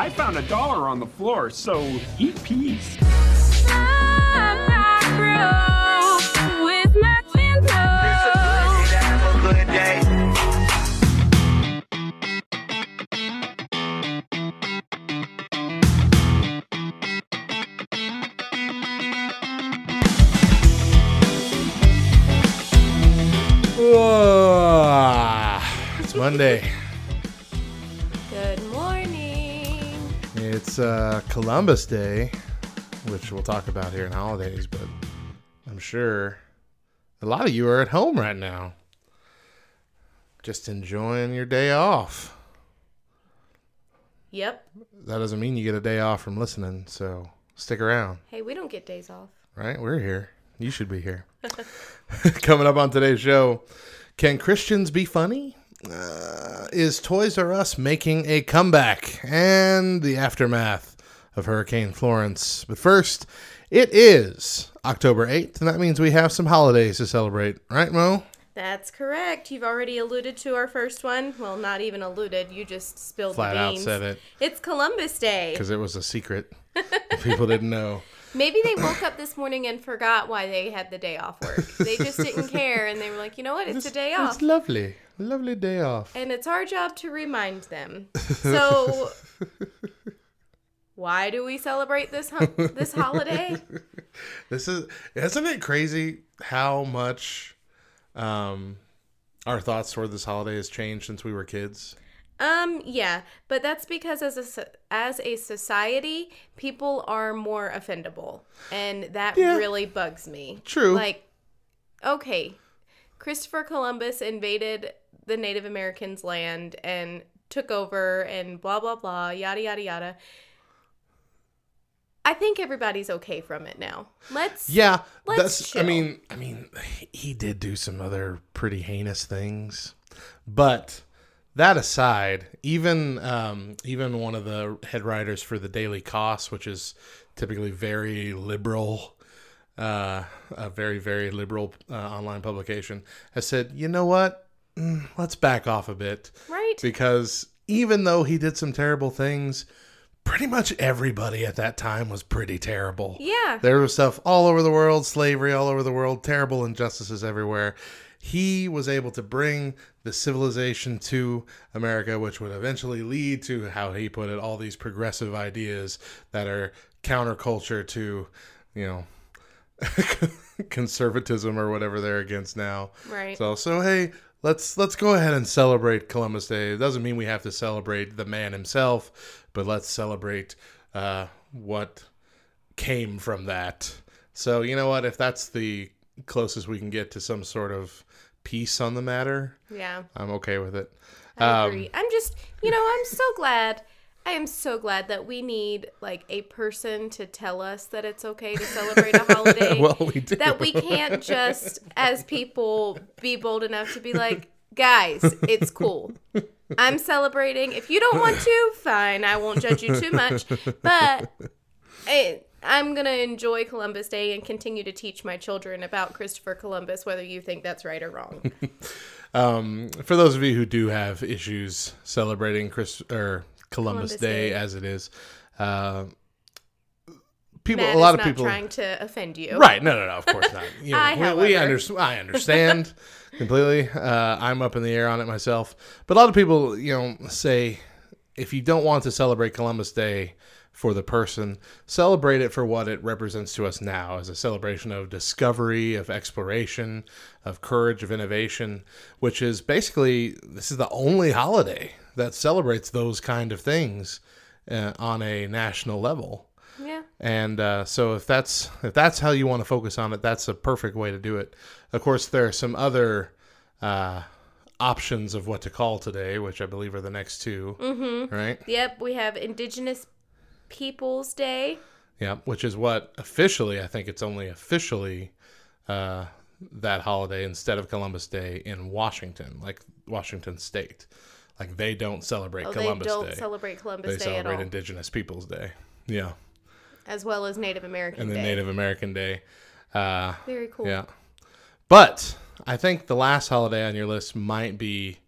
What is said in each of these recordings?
I found a dollar on the floor, so eat peas. It's Monday. It's uh, Columbus Day, which we'll talk about here in holidays, but I'm sure a lot of you are at home right now. Just enjoying your day off. Yep. That doesn't mean you get a day off from listening, so stick around, Hey, we don't get days off. right? We're here. You should be here. Coming up on today's show, can Christians be funny? Uh, is Toys R Us making a comeback? And the aftermath of Hurricane Florence. But first, it is October 8th, and that means we have some holidays to celebrate, right, Mo? That's correct. You've already alluded to our first one. Well, not even alluded. You just spilled Flat the out beans. said it It's Columbus Day. because it was a secret. People didn't know. Maybe they woke up this morning and forgot why they had the day off work. They just didn't care, and they were like, you know what? It's a day off. It's lovely. Lovely day off. and it's our job to remind them. So, why do we celebrate this ho- this holiday? This is isn't it crazy how much um our thoughts toward this holiday has changed since we were kids. Um, yeah, but that's because as a as a society, people are more offendable, and that Yeah. really bugs me. True. Like, okay, Christopher Columbus invaded the Native Americans' land and took over, and blah blah blah, yada yada yada. I think everybody's okay from it now. Let's Yeah, Let's that's. I mean, I mean, he did do some other pretty heinous things, but that aside, even um, even one of the head writers for the Daily Kos, which is typically very liberal, uh, a very very liberal uh, online publication, has said, you know what? Mm, let's back off a bit right. because even though he did some terrible things, pretty much everybody at that time was pretty terrible. Yeah. There was stuff all over the world, slavery all over the world, terrible injustices everywhere. He was able to bring the civilization to America, which would eventually lead to how he put it, all these progressive ideas that are counterculture to, you know, conservatism or whatever they're against now. Right. So so hey, let's let's go ahead and celebrate Columbus Day. It doesn't mean we have to celebrate the man himself, but let's celebrate uh, what came from that. So you know what? If that's the closest we can get to some sort of peace on the matter, yeah. I'm okay with it. I Um, agree. I'm just, you know, I'm so glad. I am so glad that we need like a person to tell us that it's okay to celebrate a holiday. Well, we do. That we can't just, as people, be bold enough to be like, guys, it's cool. I'm celebrating. If you don't want to, fine. I won't judge you too much. But I, I'm going to enjoy Columbus Day and continue to teach my children about Christopher Columbus, whether you think that's right or wrong. Um, for those of you who do have issues celebrating Chris or Columbus, Columbus Day, Day. as it is, uh, people, Matt a lot of not people, trying to offend you. right? No, no, no. Of course not. You know, I, we, we under, I understand completely. Uh, I'm up in the air on it myself, but a lot of people, you know, say if you don't want to celebrate Columbus Day for the person, celebrate it for what it represents to us now as a celebration of discovery, of exploration, of courage, of innovation, which is basically this is the only holiday that celebrates those kind of things uh, on a national level. Yeah. And uh, so if that's if that's how you want to focus on it, that's a perfect way to do it. Of course, there are some other uh, options of what to call today, which I believe are the next 2 mm-hmm. right? Yep, we have Indigenous Peoples Day. Yeah, which is what officially I think it's only officially uh, that holiday instead of Columbus Day in Washington, like Washington State. Like they don't celebrate Oh, Columbus Day. they don't Day. celebrate Columbus they Day celebrate at all, They celebrate Indigenous Peoples Day. Yeah, as well as Native American and then Day. Native American Day. Uh, Very cool. Yeah. But I think the last holiday on your list might be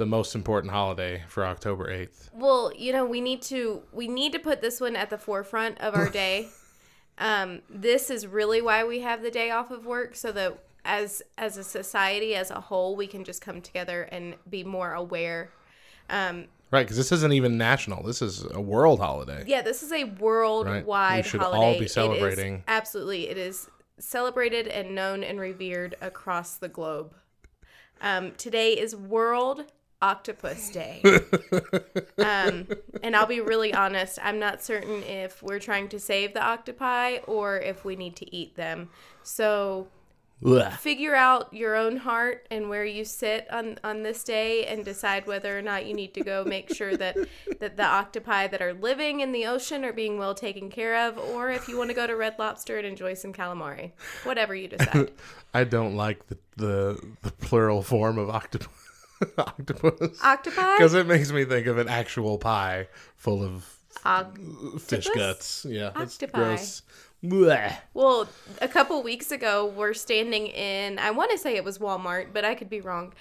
the most important holiday for October 8th. Well, you know, we need to we need to put this one at the forefront of our day. um, this is really why we have the day off of work, so that as as a society as a whole, we can just come together and be more aware. Um, Right, because this isn't even national. This is a world holiday. yeah, this is a worldwide right? We should all holiday. be It is- celebrating. absolutely, it is celebrated and known and revered across the globe. Um, today is World Octopus Day. um, and I'll be really honest, I'm not certain if we're trying to save the octopi or if we need to eat them. So Ugh. figure out your own heart and where you sit on on this day and decide whether or not you need to go make sure that that the octopi that are living in the ocean are being well taken care of or if you want to go to red lobster and enjoy some calamari whatever you decide I don't like the, the, the plural form of octopus. octopus. octopi Because it makes me think of an actual pie full of Oc- fish guts. Yeah, Octopi. gross. Blech. Well, a couple weeks ago, we're standing in, I want to say it was Walmart, but I could be wrong.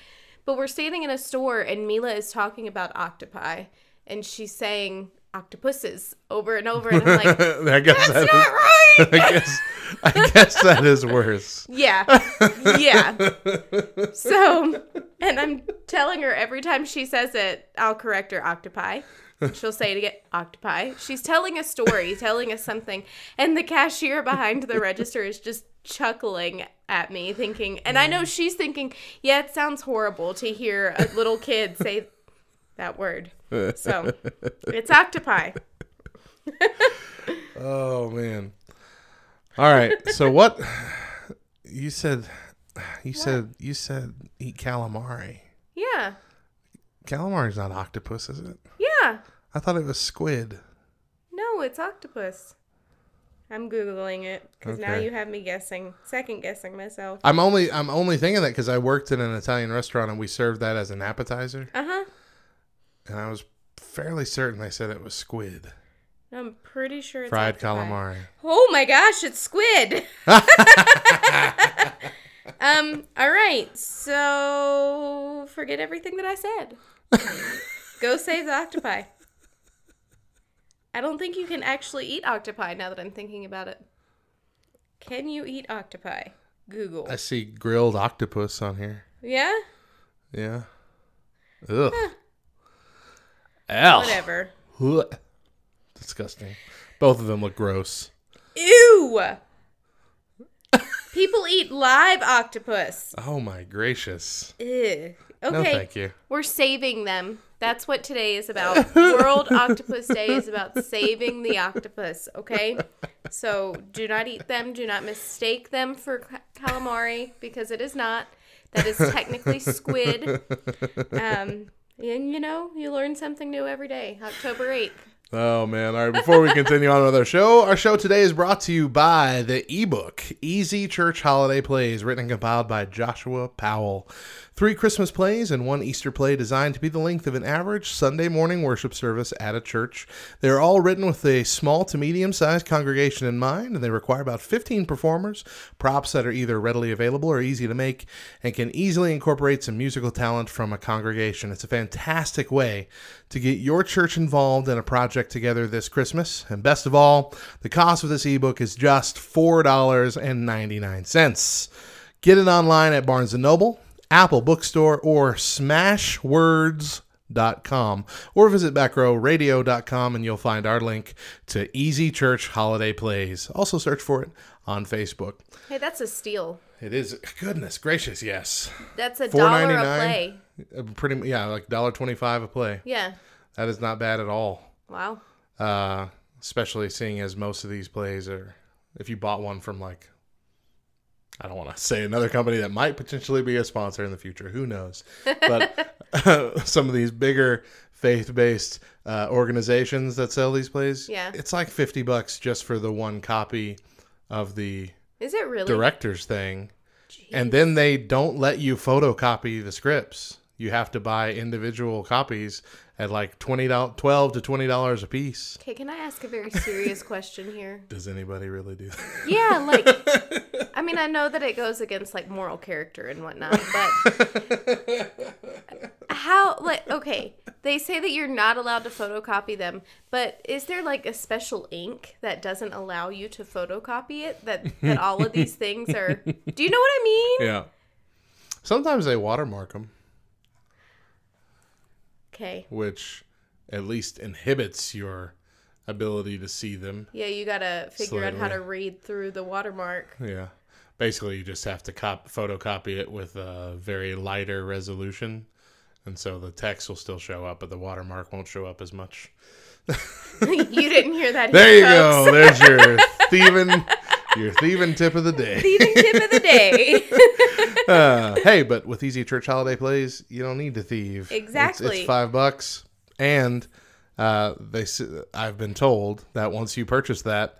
But we're standing in a store, and Mila is talking about octopi, and she's saying octopuses over and over. And I'm like, I guess that's that not is- right. I guess I guess that is worse. Yeah. Yeah. So, and I'm telling her every time she says it, I'll correct her octopi. She'll say it again, octopi. She's telling a story, telling us something, and the cashier behind the register is just chuckling at me, thinking, and I know she's thinking, yeah, it sounds horrible to hear a little kid say that word. So, it's octopi. Oh man. All right. So what you said you said you said eat calamari. Yeah. Calamari's not octopus, is it? Yeah. I thought it was squid. No, it's octopus. I'm googling it because now you have me guessing, second guessing myself. I'm only I'm only thinking that because I worked in an Italian restaurant and we served that as an appetizer, Uh huh. And I was fairly certain they said it was squid, I'm pretty sure it's fried calamari. Oh my gosh, it's squid. um. All right. So forget everything that I said. Go save the octopi. I don't think you can actually eat octopi now that I'm thinking about it. Can you eat octopi? Google. I see grilled octopus on here. Yeah. Yeah. Ugh. Ow. Whatever. Ugh. Disgusting. Both of them look gross. Ew. People eat live octopus. Oh my gracious. Ew. Okay. No, thank you. We're saving them. That's what today is about. World Octopus Day is about saving the octopus, okay? So do not eat them. Do not mistake them for calamari because it is not. That is technically squid. Um, and you know, you learn something new every day. October 8th. Oh man! All right. Before we continue on with our show, our show today is brought to you by the ebook "Easy Church Holiday Plays," written and compiled by Joshua Powell. Three Christmas plays and one Easter play designed to be the length of an average Sunday morning worship service at a church. They are all written with a small to medium sized congregation in mind, and they require about 15 performers, props that are either readily available or easy to make, and can easily incorporate some musical talent from a congregation. It's a fantastic way to get your church involved in a project together this Christmas. And best of all, the cost of this ebook is just $4.99. Get it online at Barnes & Noble, Apple Bookstore, or smashwords.com or visit backrowradio.com and you'll find our link to Easy Church Holiday Plays. Also search for it on Facebook. Hey, that's a steal. It is goodness gracious, yes. That's a dollar a $4.99? play. Uh, Pretty yeah, like $1.25 a play. Yeah. That is not bad at all. Wow. uh, especially seeing as most of these plays are if you bought one from like I don't want to say another company that might potentially be a sponsor in the future. Who knows? But some of these bigger faith-based uh, organizations that sell these plays, Yeah. it's like fifty bucks just for the one copy of the Is it really? director's thing, and then they don't let you photocopy the scripts. You have to buy individual copies at like twenty dollars, twelve to twenty dollars a piece. Okay, can I ask a very serious question here? Does anybody really do that? Yeah, like I mean, I know that it goes against like moral character and whatnot, but How like okay, they say that you're not allowed to photocopy them, but is there like a special ink that doesn't allow you to photocopy it? That that all of these things are. Do you know what I mean? Yeah. Sometimes they watermark them, Okay. which at least inhibits your ability to see them. Yeah, you gotta figure out how to read through the watermark. Yeah. Basically, you just have to cop- photocopy it with a very lighter resolution. And so the text will still show up, but the watermark won't show up as much. you didn't hear that. There here, you go. folks. There's your thieving, your thieving tip of the day. Thieving tip of the day. Uh, hey, but with Easy Church Holiday Plays, you don't need to thieve. It's- It's, five bucks, and uh, they. I've been told that once you purchase that,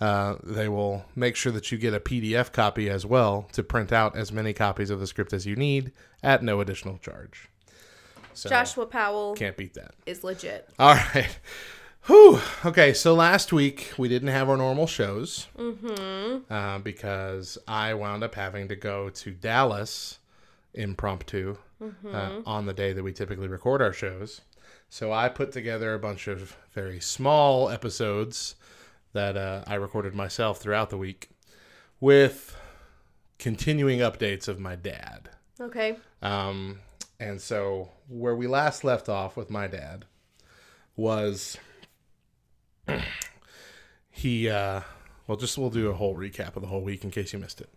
uh, they will make sure that you get a PDF copy as well to print out as many copies of the script as you need at no additional charge. So Joshua Powell can't beat that. is legit. All right. Whew. Okay, so last week we didn't have our normal shows mm-hmm. uh, because I wound up having to go to Dallas impromptu uh, on the day that we typically record our shows. So I put together a bunch of very small episodes that uh, I recorded myself throughout the week with continuing updates of my dad. Okay. Um, and so where we last left off with my dad was he uh well just we'll do a whole recap of the whole week in case you missed it.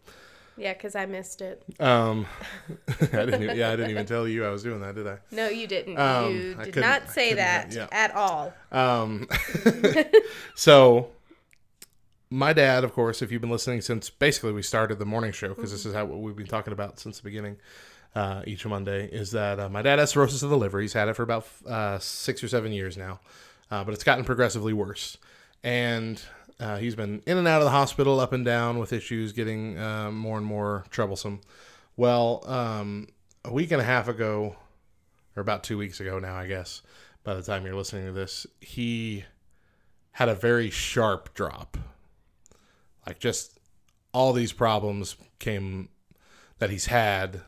Yeah, because I missed it. Um I didn't even, yeah, I didn't even tell you I was doing that, did I? No, you didn't. Um, you did couldn't- say that yeah. at all. Um, so my dad, of course, if you've been listening since basically we started the morning show, because this is how what we've been talking about since the beginning, uh, each Monday, is that uh, my dad has cirrhosis of the liver. He's had it for about uh, six or seven years now, uh, but it's gotten progressively worse, and uh, he's been in and out of the hospital, up and down with issues, getting uh, more and more troublesome. Well, um, a week and a half ago, or about two weeks ago now, I guess, by the time you're listening to this, he had a very sharp drop. Like just all these problems came that he's had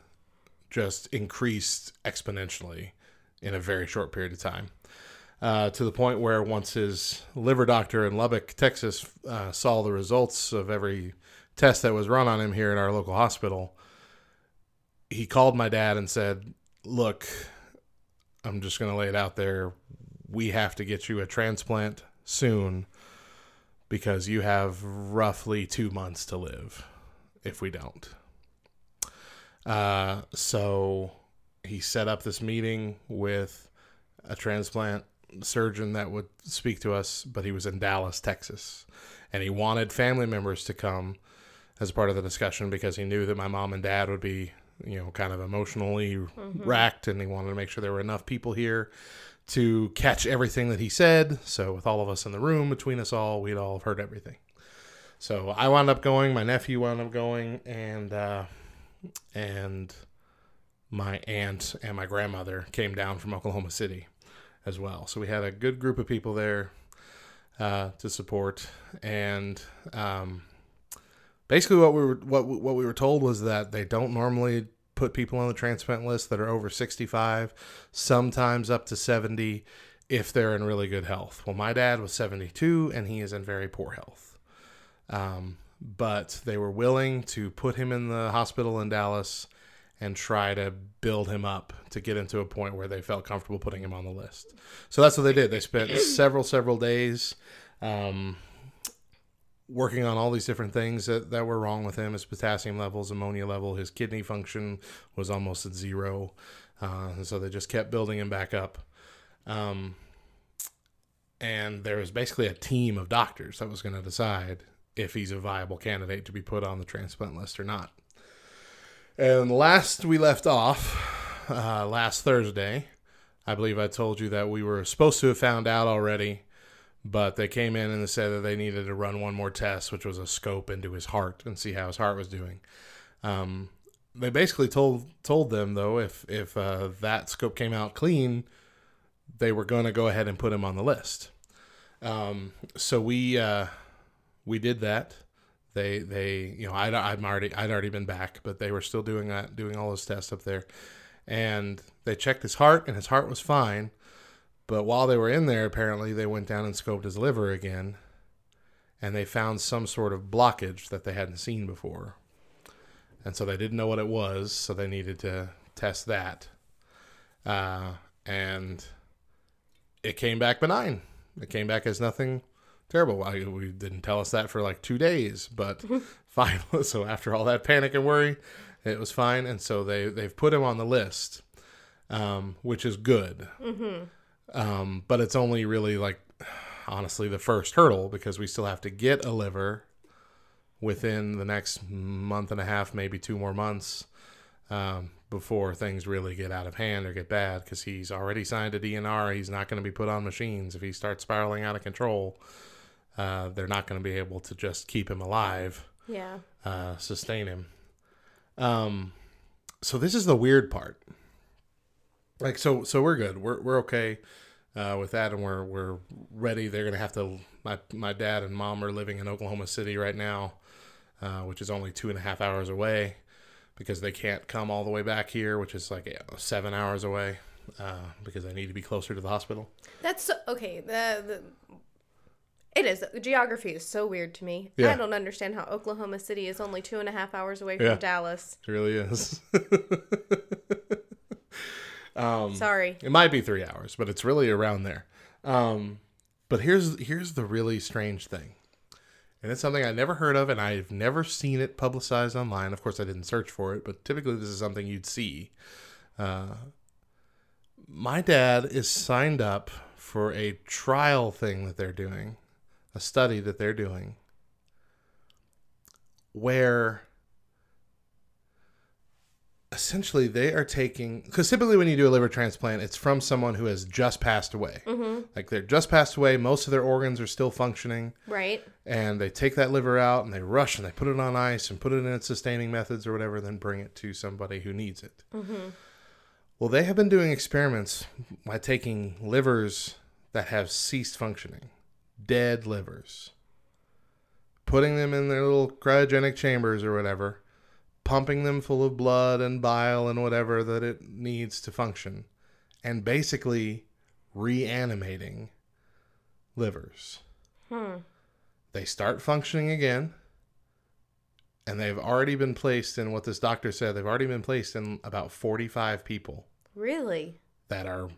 just increased exponentially in a very short period of time. Uh, to the point where once his liver doctor in Lubbock, Texas, uh, saw the results of every test that was run on him here at our local hospital, he called my dad and said, Look, I'm just going to lay it out there. We have to get you a transplant soon because you have roughly two months to live if we don't. Uh, so he set up this meeting with a transplant surgeon that would speak to us, but he was in Dallas, Texas. And he wanted family members to come as part of the discussion because he knew that my mom and dad would be, you know, kind of emotionally racked and he wanted to make sure there were enough people here to catch everything that he said. So with all of us in the room, between us all, we'd all have heard everything. So I wound up going, my nephew wound up going, and uh, and my aunt and my grandmother came down from Oklahoma City as well. So we had a good group of people there uh, to support, and um, basically what we were what what we were told was that they don't normally put people on the transplant list that are over 65, sometimes up to 70 if they're in really good health. Well, my dad was 72 and he is in very poor health. Um, but they were willing to put him in the hospital in Dallas and try to build him up to get him to a point where they felt comfortable putting him on the list. So that's what they did. They spent several, several days um, working on all these different things that, that were wrong with him his potassium levels, ammonia level, his kidney function was almost at zero. Uh, and so they just kept building him back up. Um, and there was basically a team of doctors that was going to decide if he's a viable candidate to be put on the transplant list or not. And last we left off, uh, last Thursday, I believe I told you that we were supposed to have found out already, but they came in and they said that they needed to run one more test, which was a scope into his heart and see how his heart was doing. Um, they basically told told them though if if uh, that scope came out clean, they were going to go ahead and put him on the list. Um, so we uh, we did that. They they you know I'd, I'd already I'd already been back, but they were still doing that, doing all those tests up there, and they checked his heart, and his heart was fine. But while they were in there, apparently they went down and scoped his liver again, and they found some sort of blockage that they hadn't seen before. And so they didn't know what it was, so they needed to test that. Uh, and it came back benign. It came back as nothing terrible. I, we didn't tell us that for like two days, but fine. So after all that panic and worry, it was fine, and so they they've put him on the list, um, which is good. Um, but it's only really like honestly the first hurdle because we still have to get a liver within the next month and a half, maybe two more months. Um, before things really get out of hand or get bad, because he's already signed a DNR. He's not going to be put on machines. If he starts spiraling out of control, uh, they're not going to be able to just keep him alive Yeah. uh, sustain him. Um, so this is the weird part. Like so, so we're good. We're we're okay uh, with that, and we're we're ready. They're gonna have to. My my dad and mom are living in Oklahoma City right now, uh, which is only two and a half hours away, because they can't come all the way back here, which is like seven hours away, uh, because they need to be closer to the hospital. That's so, okay. The, the it is geography is so weird to me. Yeah. I don't understand how Oklahoma City is only two and a half hours away from Yeah. Dallas. It really is. Um, Sorry. It might be three hours, but it's really around there. Um, but here's here's the really strange thing, and it's something I never heard of, and I've never seen it publicized online. Of course, I didn't search for it, but typically this is something you'd see. Uh, my dad is signed up for a trial thing that they're doing, a study that they're doing, where essentially they are taking because typically when you do a liver transplant it's from someone who has just passed away. Mm-hmm. Like they're just passed away. Most of their organs are still functioning. Right. and they take that liver out and they rush and they put it on ice and put it in its sustaining methods or whatever then bring it to somebody who needs it. Mm-hmm. Well they have been doing experiments by taking livers that have ceased functioning dead livers putting them in their little cryogenic chambers or whatever pumping them full of blood and bile and whatever that it needs to function, and basically reanimating livers. Hmm. They start functioning again, and they've already been placed in what this doctor said. They've already been placed in about 45 people Really? that are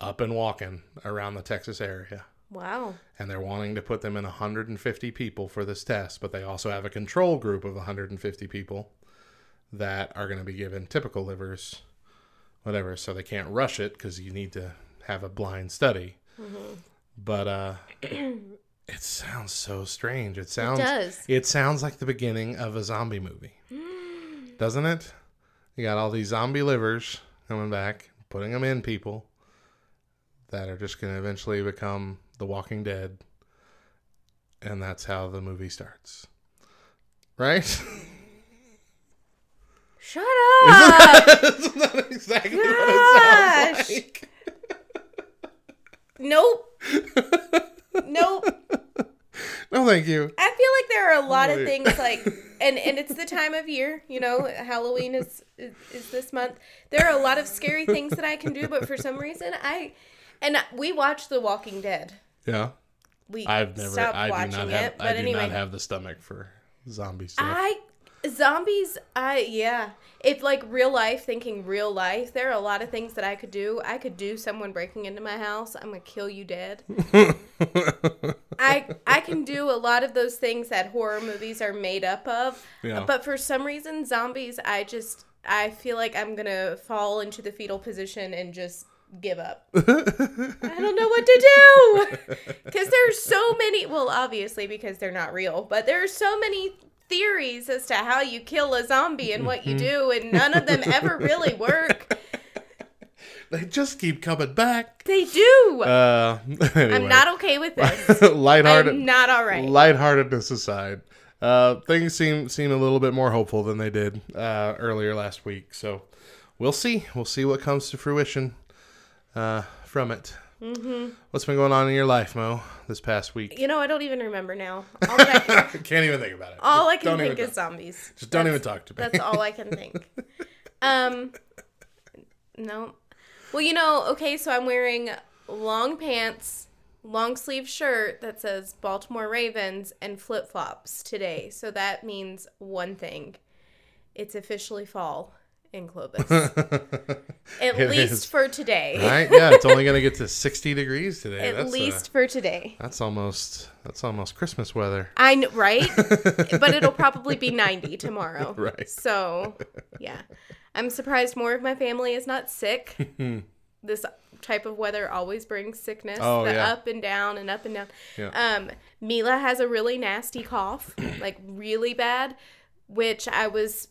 up and walking around the Texas area. Wow. And they're wanting to put them in 150 people for this test, but they also have a control group of 150 people that are going to be given typical livers, whatever. So they can't rush it because you need to have a blind study. But uh, it sounds so strange. It sounds does. it sounds like the beginning of a zombie movie, doesn't it? You got all these zombie livers coming back, putting them in people that are just going to eventually become The Walking Dead, and that's how the movie starts. Right? Shut up. Isn't that exactly what it sounds Gosh. like? nope. Nope. No, thank you. I feel like there are a lot of things like and and it's the time of year, you know, Halloween is, is is this month. There are a lot of scary things that I can do, but for some reason I and we watched The Walking Dead. Yeah, We I've never. stopped I do watching not have. it, but I do anyway, not have the stomach for zombie stuff. I zombies I yeah. If like real life thinking real life, there are a lot of things that I could do. I could do someone breaking into my house. I'm going to kill you dead. I I can do a lot of those things that horror movies are made up of. Yeah. But for some reason zombies I just I feel like I'm going to fall into the fetal position and just give up. I don't know what to do. Cuz there's so many well obviously because they're not real, but there are so many theories as to how you kill a zombie and what you do and none of them ever really work. they just keep coming back. They do. Uh, anyway. I'm not okay with this. lighthearted. I'm not all right. lightheartedness aside, uh, things seem seem a little bit more hopeful than they did uh, earlier last week. So we'll see. We'll see what comes to fruition uh, from it. Mm-hmm. What's been going on in your life, Mo, this past week? You know, I don't even remember now. All, I can, Can't even think about it. all I can think is talk. zombies. Just don't That's- even talk to me. That's all I can think. Um, No. Well, you know, okay, so I'm wearing long pants, long sleeve shirt that says Baltimore Ravens, and flip flops today. So that means one thing it's officially fall in Clovis. At It least is. for today. right? Yeah, it's only going to get to 60 degrees today. At that's, uh, least for today. that's almost that's almost Christmas weather. I know, right? but it'll probably be 90 tomorrow. Right. So, yeah. I'm surprised more of my family is not sick. this type of weather always brings sickness. Oh, the yeah. up and down and up and down. Yeah. Um, Mila has a really nasty cough, like really bad, which I was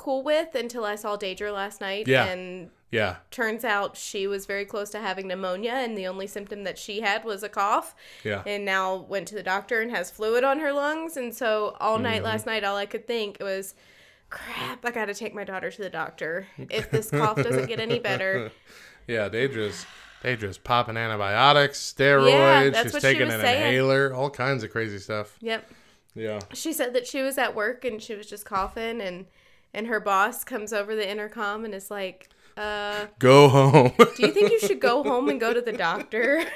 cool with until I saw Daedra last night. Yeah. And Yeah. turns out she was very close to having pneumonia, and the only symptom that she had was a cough Yeah. and now went to the doctor and has fluid on her lungs. And so all Mm-hmm. night last night, all I could think was, crap, I got to take my daughter to the doctor if this cough doesn't get any better. Yeah, Daedra's Daedra's popping antibiotics, steroids, that's she's she taking was an saying. inhaler, all kinds of crazy stuff. Yep. Yeah. She said that she was at work and she was just coughing, and and her boss comes over the intercom and is like, uh, Go home. do you think you should go home and go to the doctor?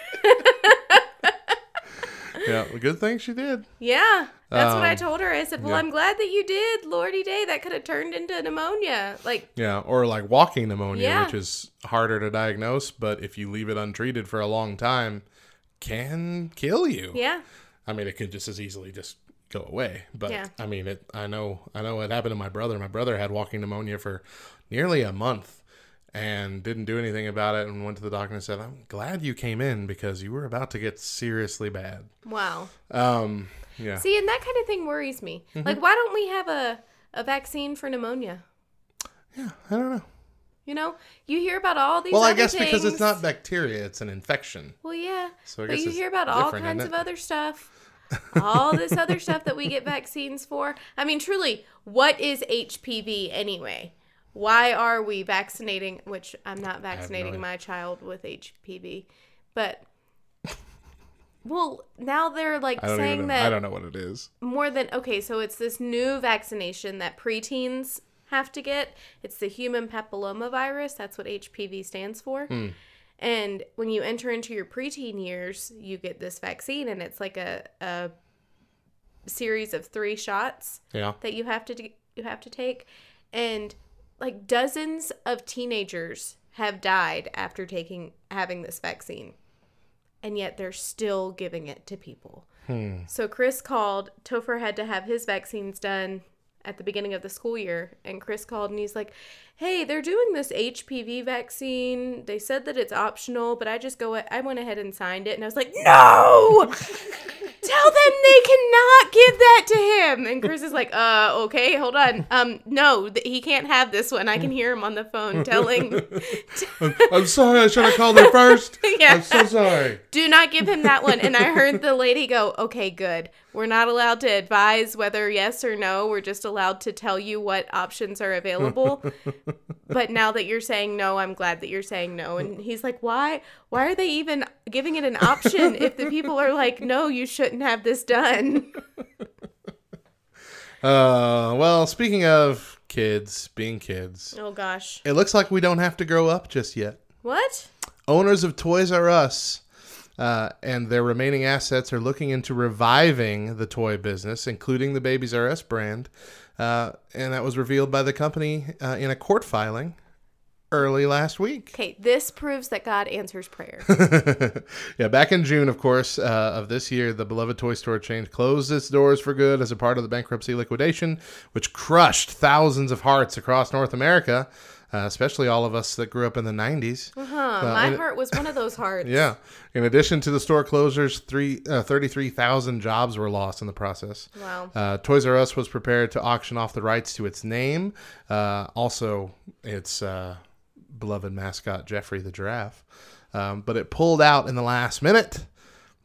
yeah, well, good thing she did. yeah, that's what I Um, told her. I said, well, yeah. I'm glad that you did, Lordy Day. That could have turned into pneumonia. Like, Yeah, or like walking pneumonia, Yeah. which is harder to diagnose, but if you leave it untreated for a long time, can kill you. yeah, I mean, it could just as easily just go away. But Yeah. I mean, it. I know. I know what happened to my brother. My brother had walking pneumonia for nearly a month and didn't do anything about it. And went to the doctor and said, "I'm glad you came in because you were about to get seriously bad." wow. Um. Yeah. See, and that kind of thing worries me. Mm-hmm. Like, why don't we have a, a vaccine for pneumonia? yeah. I don't know. You know, you hear about all these. Well, I guess because it's not bacteria; it's an infection. Well, yeah, So I but guess you hear about all kinds of other stuff. All this other stuff that we get vaccines for. I mean, truly, what is HPV anyway? Why are we vaccinating? Which I'm not vaccinating idea. my child with HPV, but. Well, now they're like saying even. that I don't know what it is. more than okay so it's this new vaccination that preteens have to get it's the human papillomavirus that's what hpv stands for hmm. And when you enter into your preteen years you get this vaccine and it's like a, a series of three shots Yeah. that you have to you have to take. And like dozens of teenagers have died after taking having this vaccine. And yet they're still giving it to people. Hmm. So chris called topher had to have his vaccines done at the beginning of the school year. And chris called and he's like hey they're doing this hpv vaccine they said that it's optional but i just go i went ahead and signed it and i was like no tell them they cannot give that to him and chris is like uh okay hold on um no th- he can't have this one i can hear him on the phone telling I'm sorry. I should have called her first. Yeah. I'm so sorry. do not give him that one and i heard the lady go okay good we're not allowed to advise whether yes or no we're just allowed to tell you what options are available but now that you're saying no i'm glad that you're saying no. And he's like why? Why are they even giving it an option if the people are like no you shouldn't have this done? Uh, well, speaking of kids being kids, oh gosh. it looks like we don't have to grow up just yet. what? Owners of Toys R Us uh, and their remaining assets are looking into reviving the toy business, including the Babies R Us brand, uh, and that was revealed by the company uh, in a court filing early last week. okay this proves that god answers prayer yeah, back in June, of course, uh, of this year, the beloved toy store chain closed its doors for good as a part of the bankruptcy liquidation, which crushed thousands of hearts across North America, uh, especially all of us that grew up in the 90s. huh, my and- heart was one of those hearts Yeah. In addition to the store closures, three, uh, 33,000 jobs were lost in the process. wow Uh, Toys R Us was prepared to auction off the rights to its name, uh, also its uh, beloved mascot Jeffrey the giraffe, um, but it pulled out in the last minute.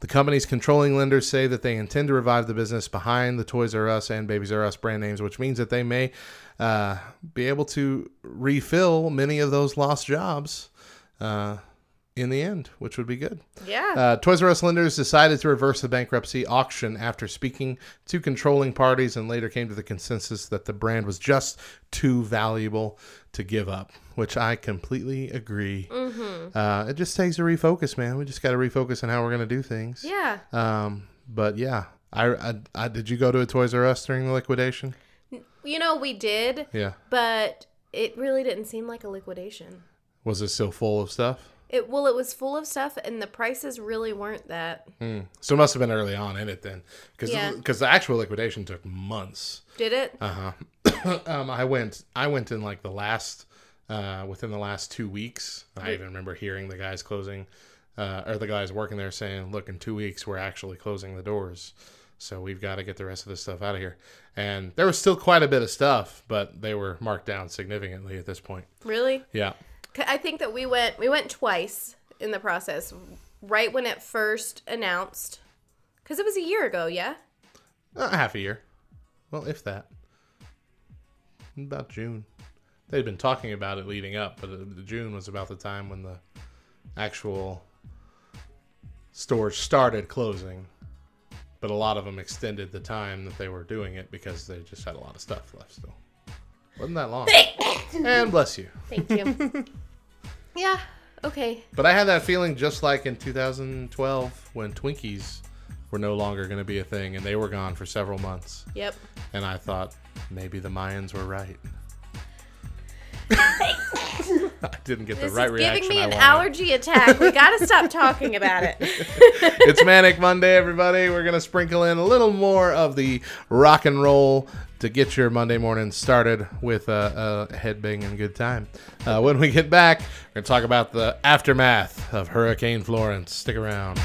The company's controlling lenders say that they intend to revive the business behind the Toys R Us and Babies R Us brand names, which means that they may uh, be able to refill many of those lost jobs uh, in the end, which would be good. Yeah. Uh, Toys R Us lenders decided to reverse the bankruptcy auction after speaking to controlling parties and later came to the consensus that the brand was just too valuable to give up, which I completely agree. Mm-hmm. Uh, it just takes a refocus, man. We just got to refocus on how we're going to do things. yeah. Um, but yeah, I, I, I did you go to a Toys R Us during the liquidation? You know, we did, Yeah. but it really didn't seem like a liquidation. Was it still full of stuff? It well, it was full of stuff, and the prices really weren't that. Hmm. So it must have been early on in it then, because Yeah. the actual liquidation took months. Did it? Uh huh. um, I went. I went in like the last, uh, within the last two weeks. I even remember hearing the guys closing, uh, or the guys working there saying, "Look, in two weeks we're actually closing the doors, so we've got to get the rest of this stuff out of here." And there was still quite a bit of stuff, but they were marked down significantly at this point. really? Yeah. I think that we went we went twice in the process, right when it first announced, because it was a year ago. Yeah. Uh, half a year. Well, if that. About June. They'd been talking about it leading up, but uh, June was about the time when the actual stores started closing. But a lot of them extended the time that they were doing it because they just had a lot of stuff left still. Wasn't that long. and bless you. Thank you. yeah. Okay. But I had that feeling just like in 2012 when Twinkies were no longer going to be a thing and they were gone for several months. Yep. And I thought maybe the Mayans were right. I didn't get the This right is reaction. giving me an allergy attack. We gotta stop talking about it. it's Manic Monday, everybody. We're going to sprinkle in a little more of the rock and roll to get your Monday morning started with a, a headbanging good time. Uh, when we get back, we're going to talk about the aftermath of Hurricane Florence. Stick around.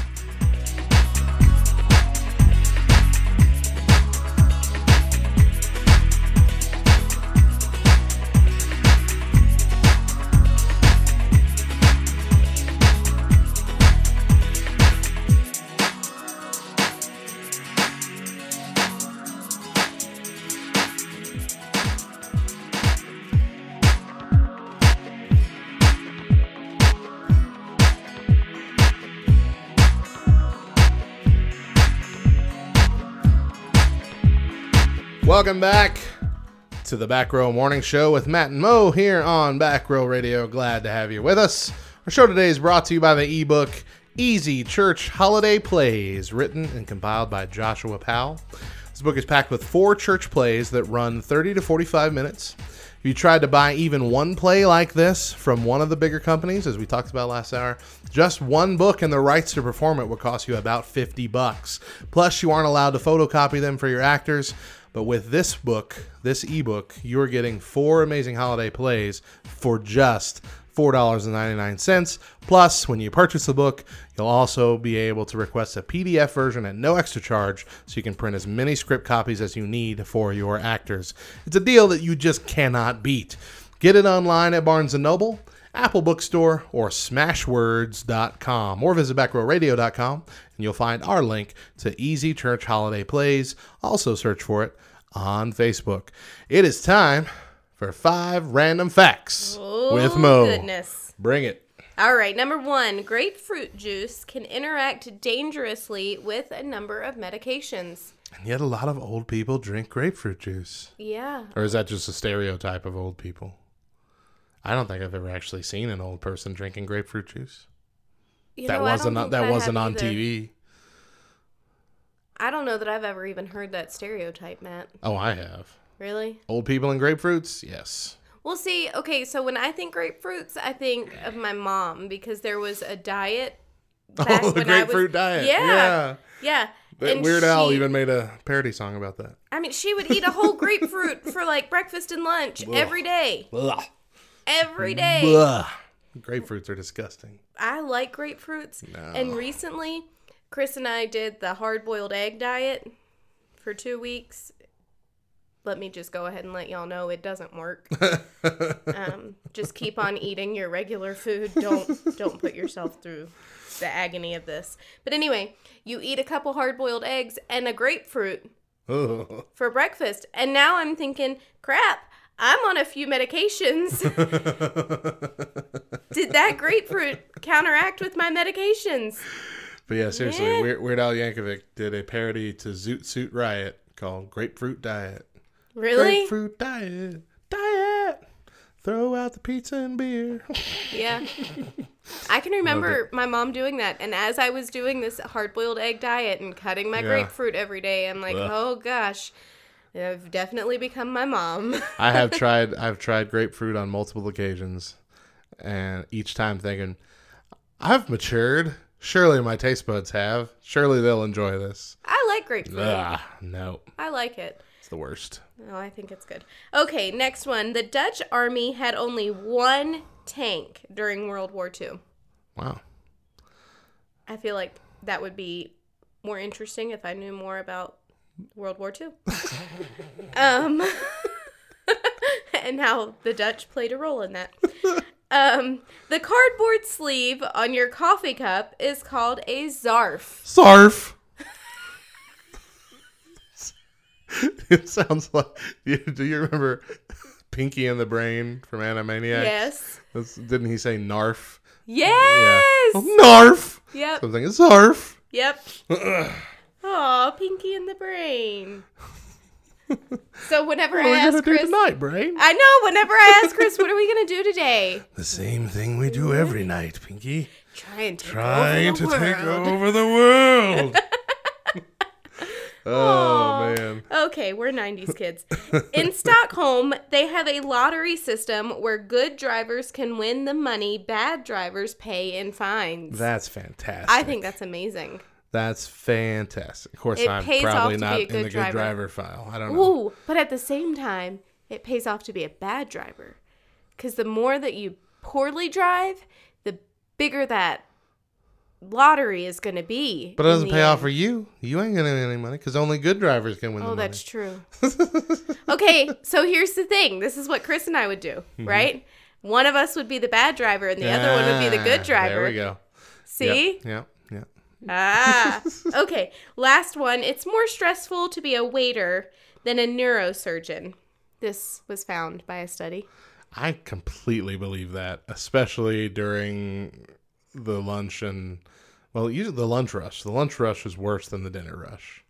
Welcome back to the Back Row Morning Show with Matt and Mo here on Back Row Radio. Glad to have you with us. Our show today is brought to you by the ebook Easy Church Holiday Plays, written and compiled by Joshua Powell. This book is packed with four church plays that run 30 to 45 minutes. If you tried to buy even one play like this from one of the bigger companies, as we talked about last hour, just one book and the rights to perform it would cost you about 50 bucks. Plus, you aren't allowed to photocopy them for your actors. But with this book, this ebook, you're getting four amazing holiday plays for just $4.99. Plus, when you purchase the book, you'll also be able to request a PDF version at no extra charge so you can print as many script copies as you need for your actors. It's a deal that you just cannot beat. Get it online at Barnes & Noble, Apple Bookstore, or Smashwords.com, or visit backrowradio.com, and you'll find our link to Easy Church Holiday Plays. Also search for it on Facebook. It is time for five random facts with Oh, Mo. Goodness. Bring it. All right, number one grapefruit juice can interact dangerously with a number of medications. And yet, a lot of old people drink grapefruit juice. Yeah. Or is that just a stereotype of old people? I don't think I've ever actually seen an old person drinking grapefruit juice. You that know, wasn't that I wasn't on either. TV. I don't know that I've ever even heard that stereotype, Matt. Oh, I have. Really? Old people and grapefruits? Yes. Well, see, okay, so when I think grapefruits, I think of my mom because there was a diet. Oh, back oh, the I was- grapefruit diet. Yeah. Yeah. Yeah. That and Weird Al even made a parody song about that. I mean, she would eat a whole grapefruit for like breakfast and lunch every day. Ugh. Every day. Ugh. Grapefruits are disgusting. I like grapefruits. And recently, Chris and I did the hard boiled egg diet for two weeks. Let me just go ahead and let y'all know it doesn't work. um, just keep on eating your regular food. Don't don't put yourself through the agony of this. But anyway, you eat a couple hard boiled eggs and a grapefruit Ugh. for breakfast. And now I'm thinking, crap, I'm on a few medications. Did that grapefruit counteract with my medications? But yeah, seriously, Yeah. Weird, Weird Al Yankovic did a parody to Zoot Suit Riot called Grapefruit Diet. Really? Grapefruit Diet. Diet. Throw out the pizza and beer. Yeah. I can remember my mom doing that. And as I was doing this hard boiled egg diet and cutting my Yeah. grapefruit every day, I'm like, Ugh. oh gosh, I've definitely become my mom. I have tried I've tried grapefruit on multiple occasions and each time thinking I've matured. Surely my taste buds have. Surely they'll enjoy this. I like grapefruit. Ah, no. I like it. It's the worst. Oh, I think it's good. Okay, next one. The Dutch army had only one tank during World War II. Wow. I feel like that would be more interesting if I knew more about World War II. um, and how the Dutch played a role in that. Um, the cardboard sleeve on your coffee cup is called a zarf. Sarf. it sounds like. Do you remember Pinky and the Brain from Animaniacs? Yes. That's, didn't he say Narf? Yes. Oh, Narf. Yep. Something is Zarf. Yep. Aw, Pinky and the Brain. So whenever What I ask Chris, tonight, Brain? I know. Whenever I ask Chris, what are we gonna do today? The same thing we do every night, Pinky. Try and take Trying over to the take over the world. oh man. Okay, we're 90s kids. In Stockholm, they have a lottery system where good drivers can win the money bad drivers pay in fines. That's fantastic. I think that's amazing. That's fantastic. Of course, It I'm pays off probably to be not a in good the driver. good driver file. I don't know. Ooh, but at the same time, it pays off to be a bad driver. Because the more that you poorly drive, the bigger that lottery is going to be. But it in doesn't the pay off end. for you. You ain't gonna win any money because only good drivers can win the Oh, money. that's true. okay, so here's the thing. This is what Chris and I would do, Mm-hmm. right? One of us would be the bad driver, and the other one would be the good Ah, driver. There we go. See? Yep. Yep. Ah. okay. Last one. It's more stressful to be a waiter than a neurosurgeon. This was found by a study. I completely believe that, especially during the lunch and well, usually the lunch rush. The lunch rush is worse than the dinner rush.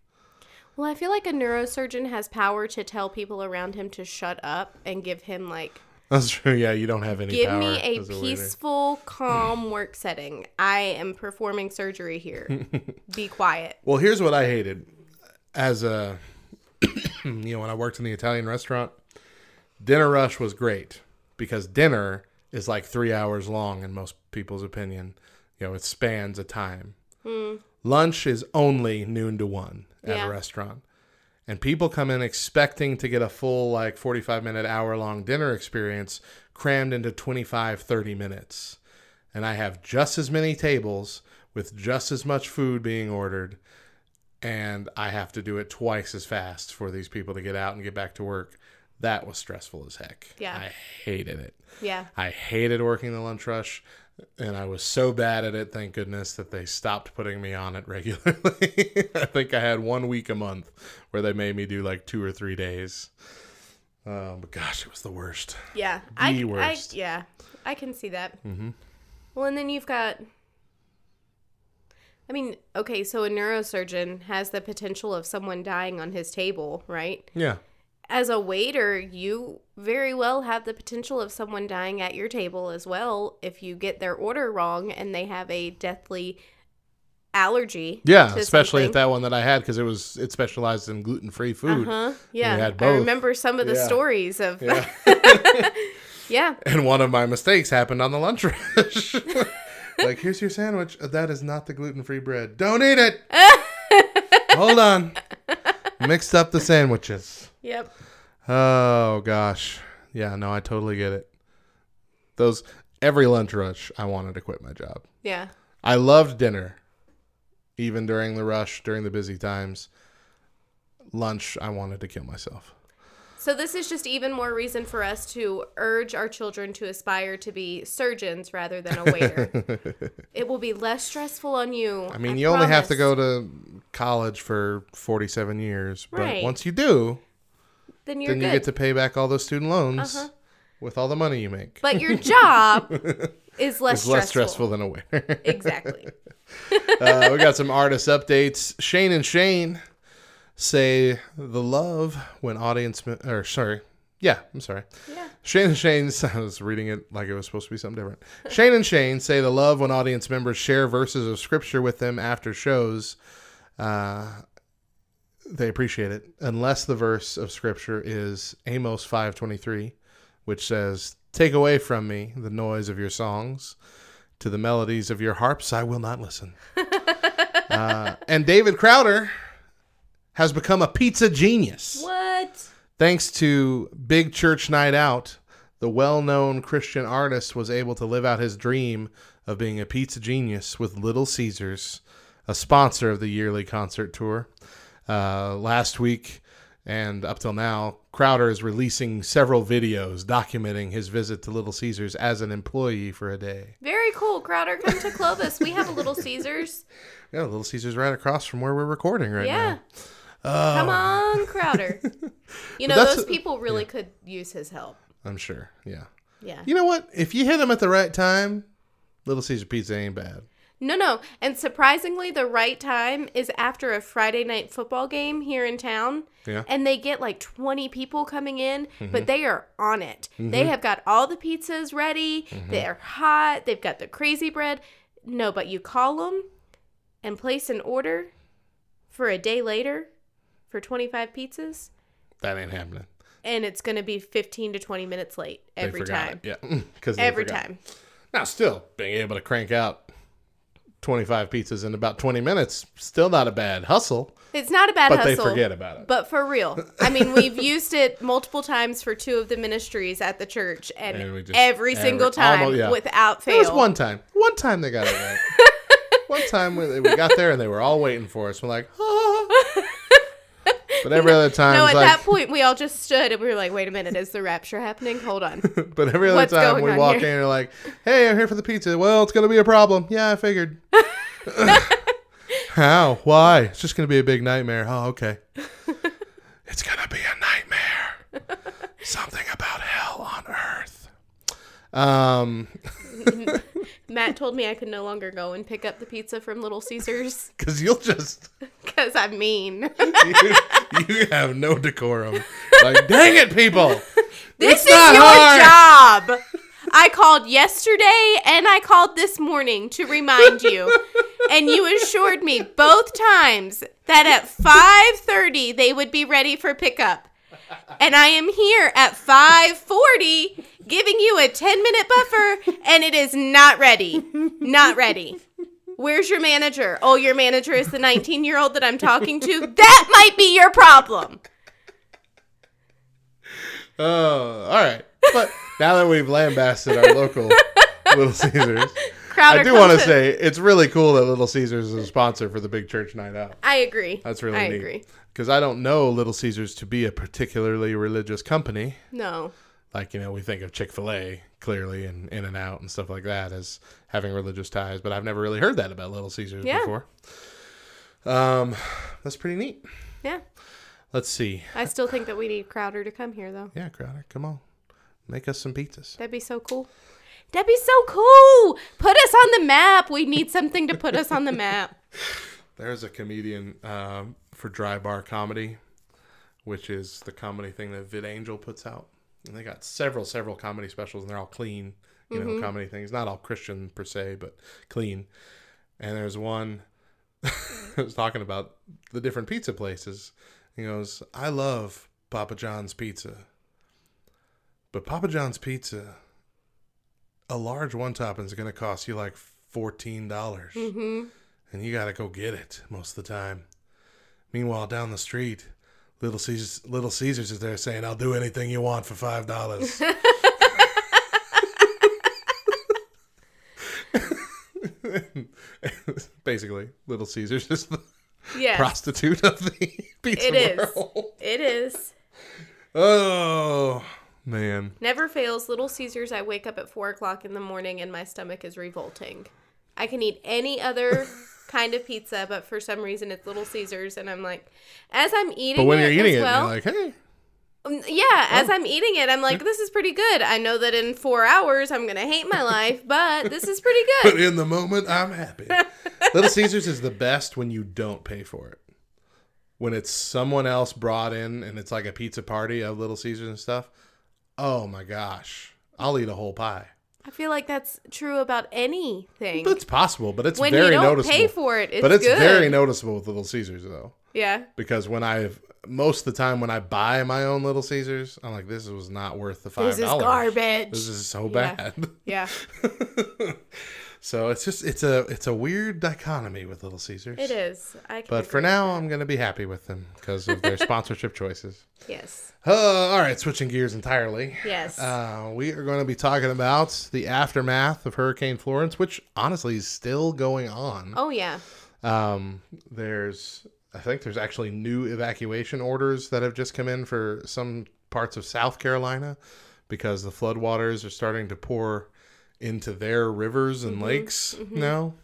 Well, I feel like a neurosurgeon has power to tell people around him to shut up and give him like That's true. Yeah, you don't have any give me a peaceful, calm work setting. I am performing surgery here. Be quiet. Well, here's what I hated as a you know when I worked in the Italian restaurant. Dinner rush was great because dinner is like three hours long in most people's opinion. You know, it spans a time. Hmm. Lunch is only noon to one at Yeah. a restaurant. And people come in expecting to get a full, like 45 minute, hour long dinner experience crammed into 25, 30 minutes. And I have just as many tables with just as much food being ordered. And I have to do it twice as fast for these people to get out and get back to work. That was stressful as heck. Yeah. I hated it. Yeah. I hated working the lunch rush, and I was so bad at it, thank goodness, that they stopped putting me on it regularly. I think I had one week a month where they made me do like two or three days. Um, but gosh, it was the worst. Yeah. I, The I worst. yeah. I can see that. Mm-hmm. Well, and then you've got I mean, okay, so a neurosurgeon has the potential of someone dying on his table, right? Yeah. As a waiter, you very well have the potential of someone dying at your table as well if you get their order wrong and they have a deathly allergy. Yeah, especially something. at that one that I had because it was it specialized in gluten free food. Huh? Yeah. I remember some of the Yeah. stories of Yeah. Yeah. And one of my mistakes happened on the lunch rush. like, here's your sandwich. That is not the gluten free bread. Don't eat it. Hold on. Mixed up the sandwiches. Yep. Oh gosh. Yeah, no, I totally get it. Those every lunch rush, I wanted to quit my job. Yeah. I loved dinner, even during the rush, during the busy times. Lunch, I wanted to kill myself. So this is just even more reason for us to urge our children to aspire to be surgeons rather than a waiter. it will be less stressful on you. I mean, you only have to go to college for 47 years, but Right. once you do, then you're then good. you get to pay back all those student loans Uh-huh. with all the money you make. but your job is less stressful. less stressful than a winner. Exactly. uh, we got some artist updates. Shane and Shane say the love when audience me- or sorry, yeah, I'm sorry. Yeah. Shane and Shane, I was reading it like it was supposed to be something different. Shane and Shane say the love when audience members share verses of scripture with them after shows. Uh, they appreciate it, unless the verse of scripture is Amos five twenty three, which says, "Take away from me the noise of your songs." To the melodies of your harps, I will not listen. uh, and David Crowder has become a pizza genius. What? Thanks to Big Church Night Out, the well known Christian artist was able to live out his dream of being a pizza genius with Little Caesars, a sponsor of the yearly concert tour. Uh, last week and up till now, Crowder is releasing several videos documenting his visit to Little Caesars as an employee for a day. Very cool, Crowder. Come to Clovis. We have a Little Caesars. Yeah, Little Caesars right across from where we're recording right now. Yeah. now. Come on, Crowder. You know, those people really could use his help. I'm sure. Yeah. Yeah. You know what? If you hit him at the right time, Little Caesar pizza ain't bad. No, no. And surprisingly, the right time is after a Friday night football game here in town. Yeah. And they get like 20 people coming in, Mm-hmm. but they are on it. They have got all the pizzas ready. Mm-hmm. They're hot. They've got the crazy bread. No, but you call them and place an order for a day later for 25 pizzas, That ain't happening. and it's going to be 15 to 20 minutes late every forgot time. it. Yeah. Because Every time. Now, still being able to crank out 25 pizzas in about 20 minutes, still not a bad hustle, It's not a bad but hustle. they forget about it. But for real, I mean, we've used it multiple times for two of the ministries at the church, and, And every single every- time almost- yeah. without fail. There was one time. One time they got it right. one time we, we got there and they were all waiting for us. We're like, oh. But every other time, No, at like, that point, we all just stood and we were like, "Wait a minute, is the rapture happening? Hold on." but every other What's time we walk here? in, you're like, hey, I'm here for the pizza. Well, it's going to be a problem. Yeah, I figured. How? Why? It's just going to be a big nightmare. Oh, okay. it's going to be a nightmare. Something about hell on earth. Um, Matt told me I could no longer go and pick up the pizza from Little Caesars because you'll just, because I'm mean. you, you have no decorum. Like, dang it, people. this It's is not your hard. job. I called yesterday and I called this morning to remind you. and you assured me both times that at 5:30 they would be ready for pickup. And I am here at 5:40 giving you a 10-minute buffer and it is not ready. Not ready. Where's your manager? Oh, your manager is the 19-year-old that I'm talking to. That might be your problem. Oh, all right. But now that we've lambasted our local Little Caesars, Crowder I do want to say it's really cool that Little Caesars is a sponsor for the Big Church Night Out. I agree. That's really I neat. agree. Because I don't know Little Caesars to be a particularly religious company. No. Like, you know, we think of Chick fil A clearly and In and Out and stuff like that as having religious ties, but I've never really heard that about Little Caesars Yeah. before. Um, that's pretty neat. Yeah. Let's see. I still think that we need Crowder to come here, though. Yeah, Crowder, come on. Make us some pizzas. That'd be so cool. That'd be so cool. Put us on the map. We need something to put us on the map. There's a comedian um, for Dry Bar Comedy, which is the comedy thing that VidAngel puts out. And they got several, several comedy specials, and they're all clean, you know, mm-hmm. comedy things. Not all Christian per se, but clean. And there's one I was talking about the different pizza places. He goes, I love Papa John's pizza. But Papa John's pizza, a large one topping is going to cost you like $14. dollars mm-hmm. and you gotta go get it most of the time. Meanwhile, down the street, Little Caesars, Little Caesars is there saying, "I'll do anything you want for five dollars." Basically, Little Caesars is the Yeah. prostitute of the pizza It is. world. It is. Oh man, Never fails. Little Caesars, I wake up at four o'clock in the morning and my stomach is revolting. I can eat any other kind of pizza, but for some reason it's Little Caesars, and I'm like, as I'm eating but when it you're eating it, well, you're like, "Hey, Um, Yeah, as I'm eating it, I'm like, this is pretty good. I know that in four hours I'm gonna hate my life, but this is pretty good. But in the moment, I'm happy. Little Caesars is the best when you don't pay for it. When it's someone else brought in and it's like a pizza party of Little Caesars and stuff. Oh my gosh. I'll eat a whole pie. I feel like that's true about anything. But it's possible, but it's when very you don't noticeable. pay for it, it's but it's good. very noticeable with Little Caesars though. yeah. Because when I've most of the time when I buy my own Little Caesars, I'm like, this was not worth the five dollars. This is garbage. This is so Yeah. bad. Yeah, so it's just it's a it's a weird dichotomy with Little Caesars. it is. I can But for now, I'm going to be happy with them because of their sponsorship choices. yes, Uh, all right, switching gears entirely. yes. Uh, we are going to be talking about the aftermath of Hurricane Florence, which honestly is still going on. oh yeah. Um, there's, I think there's actually new evacuation orders that have just come in for some parts of South Carolina because the floodwaters are starting to pour into their rivers and lakes now,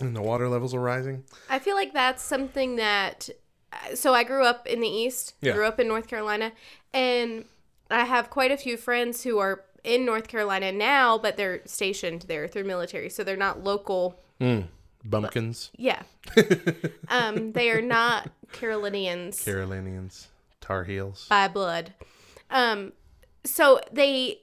and the water levels are rising. I feel like that's something that. So I grew up in the East. Yeah. Grew up in North Carolina, and I have quite a few friends who are in North Carolina now, but they're stationed there through military, so they're not local. Bumpkins, Yeah. um, they are not Carolinians Carolinians, Tar Heels. by blood. Um, so they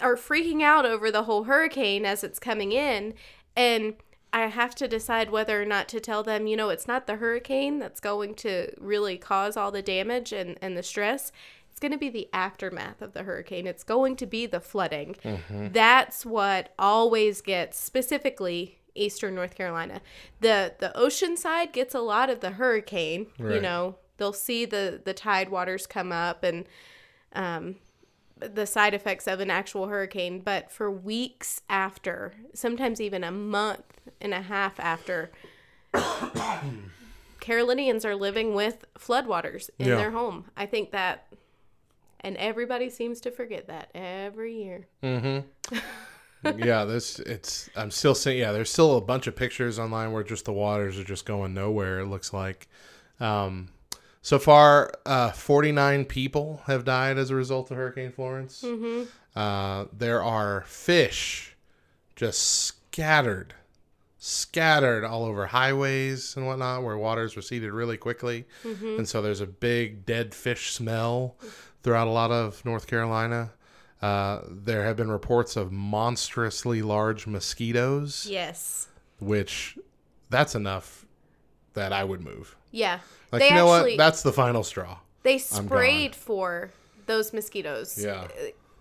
are freaking out over the whole hurricane as it's coming in, and I have to decide whether or not to tell them, you know, it's not the hurricane that's going to really cause all the damage and, and the stress. It's going to be the aftermath of the hurricane. It's going to be the flooding. That's what always gets specifically eastern North Carolina. The the ocean side gets a lot of the hurricane, you know. They'll see the the tide waters come up and um the side effects of an actual hurricane, but for weeks after, sometimes even a month and a half after, Carolinians are living with floodwaters in Yeah. their home. I think that, and everybody seems to forget that every year. yeah, this it's. I'm still seeing. Yeah, there's still a bunch of pictures online where just the waters are just going nowhere. It looks like. Um, so far, uh, 49 people have died as a result of Hurricane Florence. Uh, there are fish just scattered, scattered all over highways and whatnot where waters receded really quickly, and so there's a big dead fish smell throughout a lot of North Carolina. Uh, there have been reports of monstrously large mosquitoes, Yes. which that's enough that I would move. Yeah. Like, they you know actually what? That's the final straw. they sprayed for those mosquitoes. Yeah.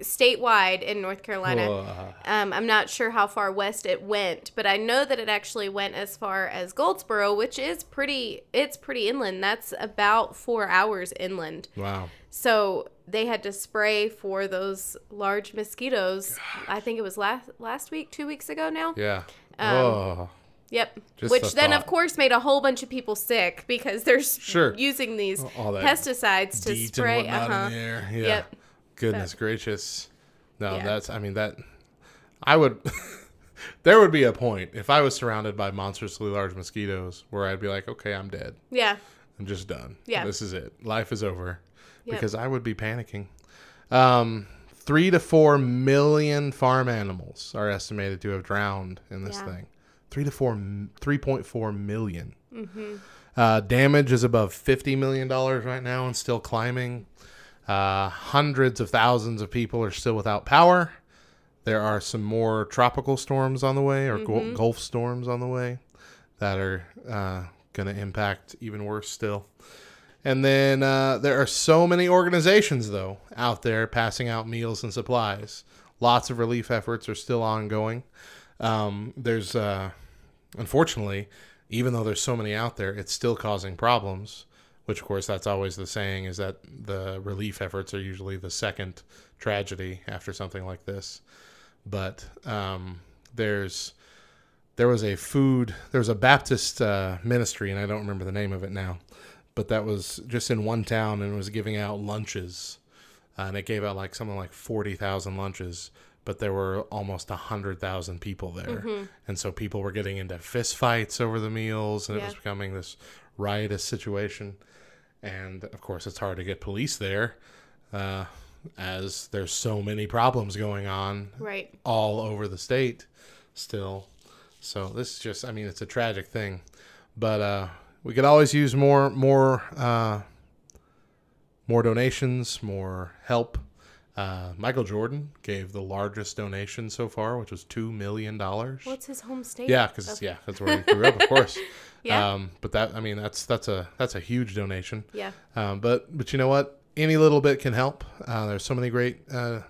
Statewide in North Carolina. Um, I'm not sure how far west it went, but I know that it actually went as far as Goldsboro, which is pretty. It's pretty inland. That's about four hours inland. wow. So they had to spray for those large mosquitoes. I think it was last last week, two weeks ago now. Yeah. Um, oh. Yep. Just Which the then, of course, made a whole bunch of people sick because they're Sure. using these pesticides to spray. Uh-huh. in the air. Yeah. Yep. Goodness gracious. No, Yeah. that's. I mean that. I would. there would be a point if I was surrounded by monstrously large mosquitoes where I'd be like, okay, I'm dead. Yeah. I'm just done. Yeah. This is it. Life is over. Yep. Because I would be panicking. Um, three to four million farm animals are estimated to have drowned in this Yeah. thing. Three to four, three point four million. Mm-hmm. Uh, damage is above fifty million dollars right now and still climbing. Uh, hundreds of thousands of people are still without power. There are some more tropical storms on the way, or Gul- Gulf storms on the way, that are uh, going to impact even worse still. And then uh, there are so many organizations, though, out there passing out meals and supplies. Lots of relief efforts are still ongoing. Um, there's, uh, unfortunately, even though there's so many out there, it's still causing problems. Which, of course, that's always the saying is that the relief efforts are usually the second tragedy after something like this. But um, there's there was a food there was a baptist uh, ministry and i don't remember the name of it now but that was just in one town and was giving out lunches uh, and it gave out like something like 40000 lunches but there were almost 100000 people there and so people were getting into fist fights over the meals and it was becoming this riotous situation and of course it's hard to get police there uh, as there's so many problems going on Right. all over the state still. So this is just, I mean, it's a tragic thing, but uh, we could always use more, more, uh, more donations, more help. Uh, Michael Jordan gave the largest donation so far, which was two million dollars. What's his home state? Yeah, because yeah, that's where he grew up, of course. Yeah. Um, but that, I mean, that's that's a that's a huge donation. Yeah. Um, but but you know what? Any little bit can help. Uh, there's so many great uh,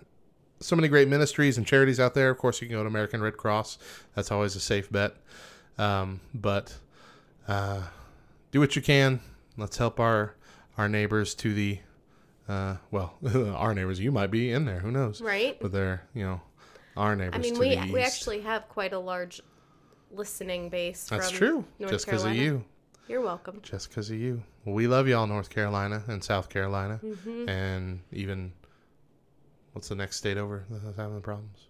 so many great ministries and charities out there. Of course, you can go to American Red Cross. That's always a safe bet. Um, but uh, do what you can. Let's help our our neighbors to the uh, well, our neighbors. You might be in there. Who knows? Right. But they're you know our neighbors. I mean, we we actually have quite a large listening base. That's true. North Just because of you. You're welcome. Just because of you. Well, we love y'all, North Carolina and South Carolina, Mm-hmm. and even what's the next state over that's having the problems?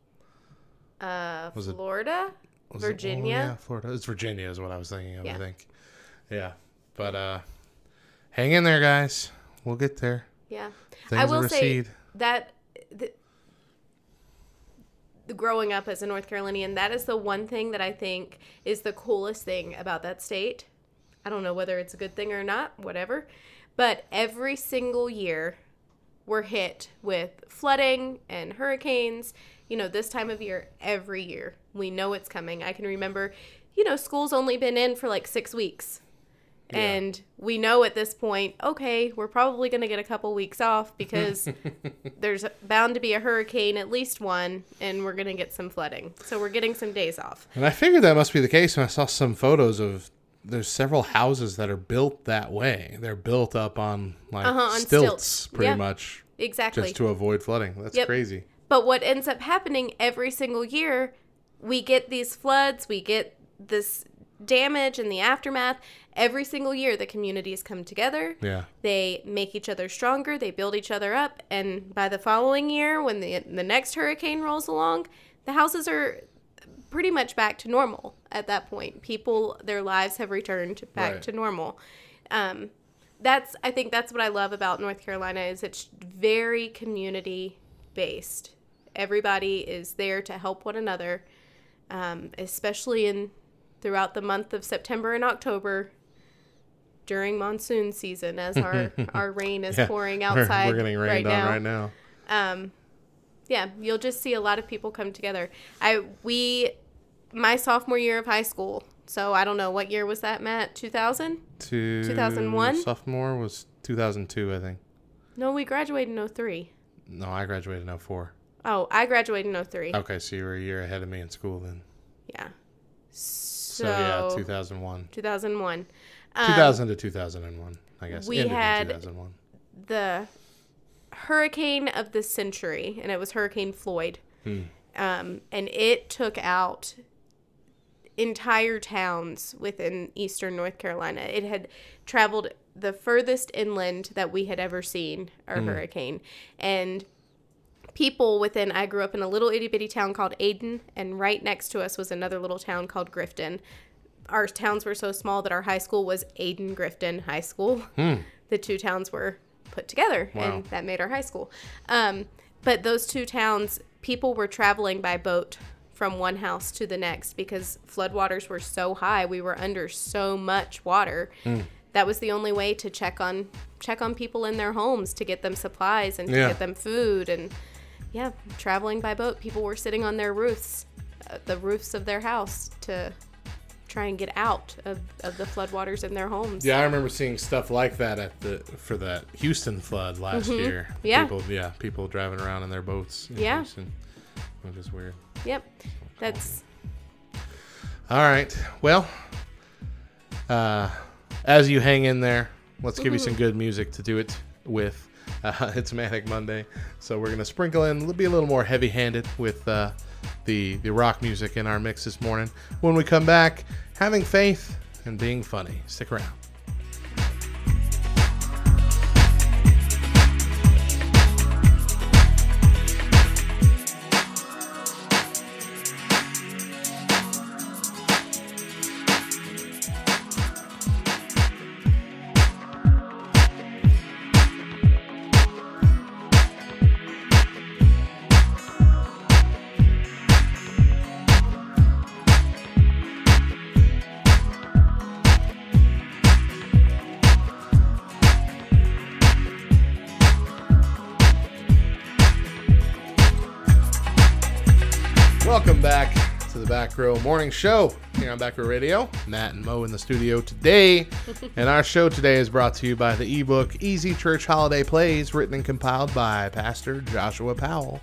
Uh, Was it- Florida. It- Virginia? oh, yeah, Florida. It's Virginia is what I was thinking of. I think. Yeah, but uh, hang in there, guys. We'll get there. Yeah. Things I will will say that the, the growing up as a North Carolinian, that is the one thing that I think is the coolest thing about that state. I don't know whether it's a good thing or not, whatever. But every single year, we're hit with flooding and hurricanes. You know, this time of year, every year, we know it's coming. I can remember, you know, school's only been in for like six weeks. And we know at this point, okay, we're probably going to get a couple weeks off because there's bound to be a hurricane, at least one, and we're going to get some flooding. So we're getting some days off. And I figured that must be the case when I saw some photos of there's several houses that are built that way. They're built up on like Uh-huh, on stilts, stilts. pretty Yeah. much, Exactly. just to avoid flooding. That's Yep. crazy. But what ends up happening every single year, we get these floods, we get this damage and the aftermath. Every single year, the communities come together. Yeah. They make each other stronger. They build each other up. And by the following year, when the the next hurricane rolls along, the houses are pretty much back to normal at that point. People, their lives have returned back Right. to normal. Um, that's I think that's what I love about North Carolina is it's very community based. Everybody is there to help one another, um, especially in throughout the month of September and October during monsoon season as our our rain is Yeah. pouring We're- outside We're, getting right on now right now. um yeah you'll just see a lot of people come together i we my sophomore year of high school so i don't know what year was that matt 2000 2001? Sophomore was 2002, I think. no we graduated in 03 No, I graduated in 04. oh i graduated in 03 Okay, so you were a year ahead of me in school then. yeah so, So, yeah, 2001. 2001 um, 2000 to 2001, I guess. we Ended in had- 2001. the hurricane of the century, and it was Hurricane Floyd. Hmm. Um, and it took out entire towns within eastern North Carolina. It had traveled the furthest inland that we had ever seen a hurricane. And people within, I grew up in a little itty bitty town called Ayden, and right next to us was another little town called Grifton. Our towns were so small that our high school was Ayden Grifton High School. The two towns were put together, Wow. and that made our high school. Um, but those two towns, people were traveling by boat from one house to the next because floodwaters were so high. We were under so much water. Hmm. That was the only way to check on check on people in their homes to get them supplies and to Yeah. get them food and yeah, traveling by boat. People were sitting on their roofs, uh, the roofs of their house to try and get out of, of the floodwaters in their homes. Yeah, I remember seeing stuff like that at the for that Houston flood last year. Mm-hmm. Yeah. People, yeah, people driving around in their boats. in Yeah. Houston, which is weird. Yep. That's All right. Well, uh, as you hang in there, let's give you some good music to do it with. Uh, it's Manic Monday, so we're gonna sprinkle in, be a little more heavy-handed with uh, the the rock music in our mix this morning. When we come back, having faith and being funny. Stick around. Morning Show here on Back Row Radio. Matt and Mo in the studio today. and our show today is brought to you by the ebook Easy Church Holiday Plays, written and compiled by Pastor Joshua Powell.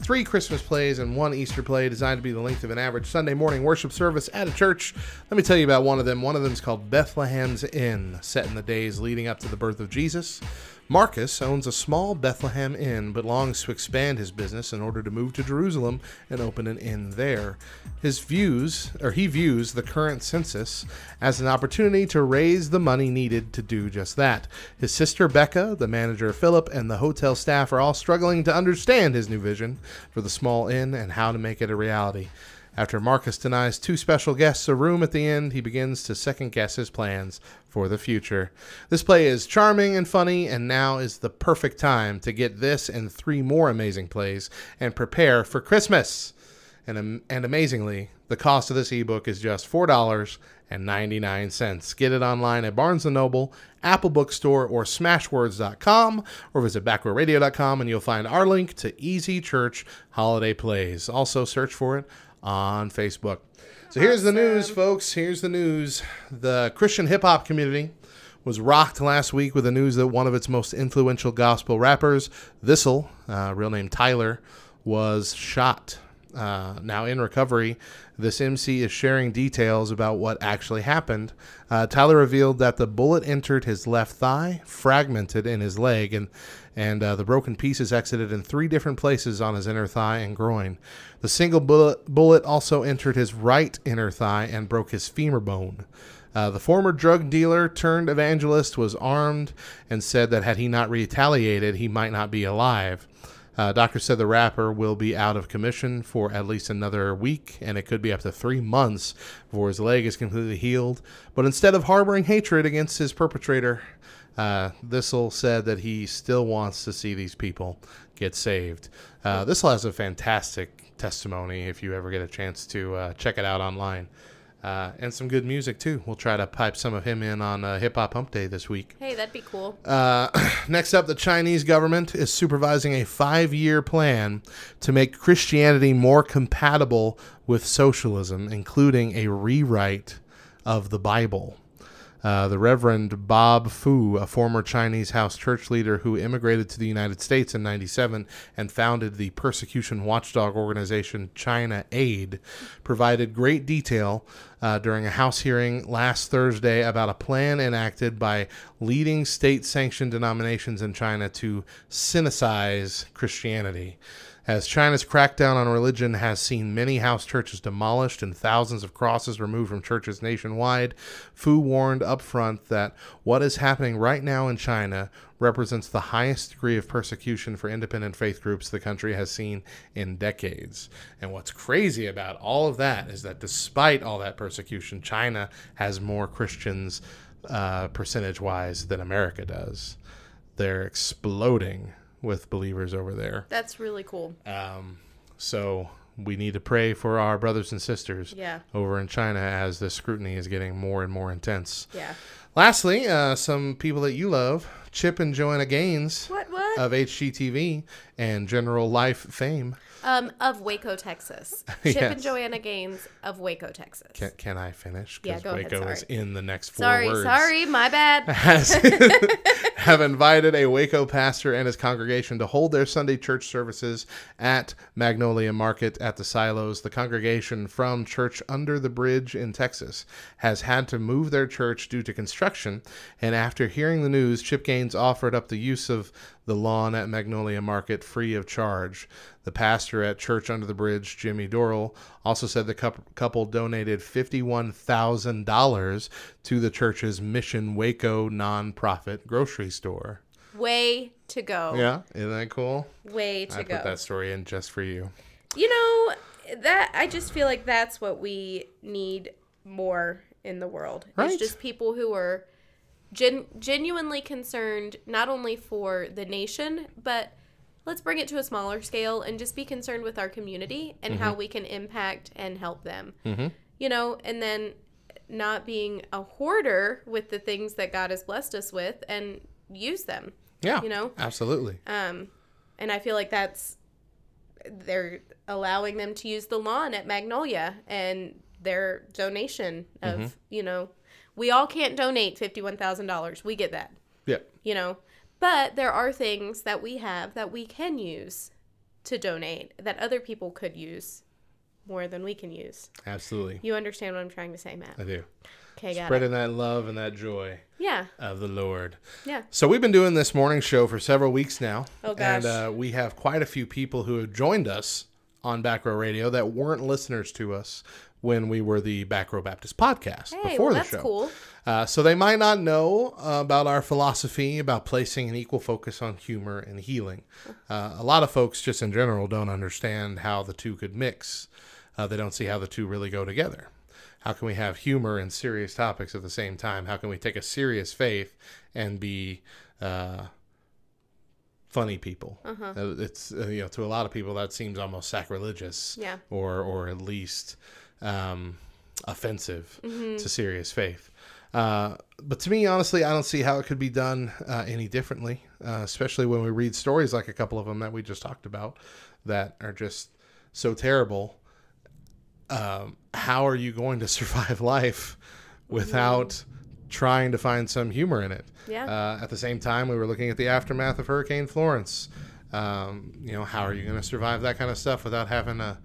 Three Christmas plays and one Easter play designed to be the length of an average Sunday morning worship service at a church. Let me tell you about one of them. One of them is called Bethlehem's Inn, set in the days leading up to the birth of Jesus. Marcus owns a small Bethlehem inn, but longs to expand his business in order to move to Jerusalem and open an inn there. His views, or he views the current census as an opportunity to raise the money needed to do just that. His sister Becca, the manager Philip, and the hotel staff are all struggling to understand his new vision for the small inn and how to make it a reality. After Marcus denies two special guests a room at the end, he begins to second guess his plans for the future. This play is charming and funny, and now is the perfect time to get this and three more amazing plays and prepare for Christmas. And, and amazingly, the cost of this ebook is just $4.99. Get it online at Barnes & Noble, Apple Bookstore, or Smashwords.com, or visit backrowradio.com, and you'll find our link to Easy Church Holiday Plays. Also, search for it on Facebook. So here's the news, folks. Here's the news. The Christian hip hop community was rocked last week with the news that one of its most influential gospel rappers, Thi'sl, uh, real name Tyler, was shot. Uh, now in recovery, this MC is sharing details about what actually happened. Uh, Tyler revealed that the bullet entered his left thigh, fragmented in his leg, and and uh, the broken pieces exited in three different places on his inner thigh and groin. The single bullet, bullet also entered his right inner thigh and broke his femur bone. Uh, the former drug dealer turned evangelist was armed and said that had he not retaliated, he might not be alive. Uh, doctors said the rapper will be out of commission for at least another week, and it could be up to three months before his leg is completely healed. But instead of harboring hatred against his perpetrator, uh, Thi'sl said that he still wants to see these people get saved. Uh, has a fantastic testimony if you ever get a chance to uh, check it out online. Uh, and some good music too. We'll try to pipe some of him in on uh, Hip Hop Hump Day this week. Hey, that'd be cool. Uh, next up, the Chinese government is supervising a five year plan to make Christianity more compatible with socialism, including a rewrite of the Bible. Uh, the Reverend Bob Fu, a former Chinese house church leader who immigrated to the United States in 97 and founded the persecution watchdog organization China Aid, provided great detail uh, during a House hearing last Thursday about a plan enacted by leading state sanctioned denominations in China to sinicize Christianity. As China's crackdown on religion has seen many house churches demolished and thousands of crosses removed from churches nationwide, Fu warned up front that what is happening right now in China represents the highest degree of persecution for independent faith groups the country has seen in decades. And what's crazy about all of that is that despite all that persecution, China has more Christians uh, percentage wise than America does. They're exploding with believers over there. That's really cool. Um, so we need to pray for our brothers and sisters Yeah. over in China as the scrutiny is getting more and more intense. Yeah. Lastly, uh, some people that you love, Chip and Joanna Gaines What? What? of HGTV and General Life fame. Um, of Waco, Texas. Chip Yes. and Joanna Gaines of Waco, Texas. Can, can I finish? Yeah, go ahead, is sorry. in the next four sorry, words. sorry, my bad. has have invited a Waco pastor and his congregation to hold their Sunday church services at Magnolia Market at the Silos. The congregation from Church Under the Bridge in Texas has had to move their church due to construction, and after hearing the news, Chip Gaines offered up the use of the lawn at Magnolia Market free of charge. The pastor at Church Under the Bridge, Jimmy Dorrell, also said the couple donated $51,000 to the church's Mission Waco nonprofit grocery store. Way to go. Yeah, isn't that cool? Way to I go. put that story in just for you. You know, that I just feel like that's what we need more in the world. Right. It's just people who are gen- genuinely concerned not only for the nation, but let's bring it to a smaller scale and just be concerned with our community and how we can impact and help them. Mm-hmm. You know, and then not being a hoarder with the things that God has blessed us with and use them. Yeah, You know? absolutely. Um, and I feel like that's they're allowing them to use the lawn at Magnolia and their donation of Mm-hmm. you know we all can't donate fifty one thousand dollars. We get that Yeah. you know but there are things that we have that we can use to donate that other people could use more than we can use Absolutely. you understand what i'm trying to say matt I do. okay got Spreading it that love and that joy yeah of the Lord. yeah So we've been doing this morning show for several weeks now. Oh, gosh. And uh, we have quite a few people who have joined us on Back Row Radio that weren't listeners to us when we were the Back Row Baptist podcast hey before well the that's show. cool Uh, so they might not know uh, about our philosophy about placing an equal focus on humor and healing. Uh, a lot of folks, just in general, don't understand how the two could mix. Uh, they don't see how the two really go together. How can we have humor and serious topics at the same time? How can we take a serious faith and be uh, funny people? Uh, It's uh, you know to a lot of people that seems almost sacrilegious, Yeah. or or at least um, offensive Mm-hmm. to serious faith. Uh, but to me, honestly, I don't see how it could be done uh, any differently, uh, especially when we read stories like a couple of them that we just talked about that are just so terrible. Um, how are you going to survive life without trying to find some humor in it? Yeah. Uh, at the same time, we were looking at the aftermath of Hurricane Florence. Um, you know, how are you going to survive that kind of stuff without having a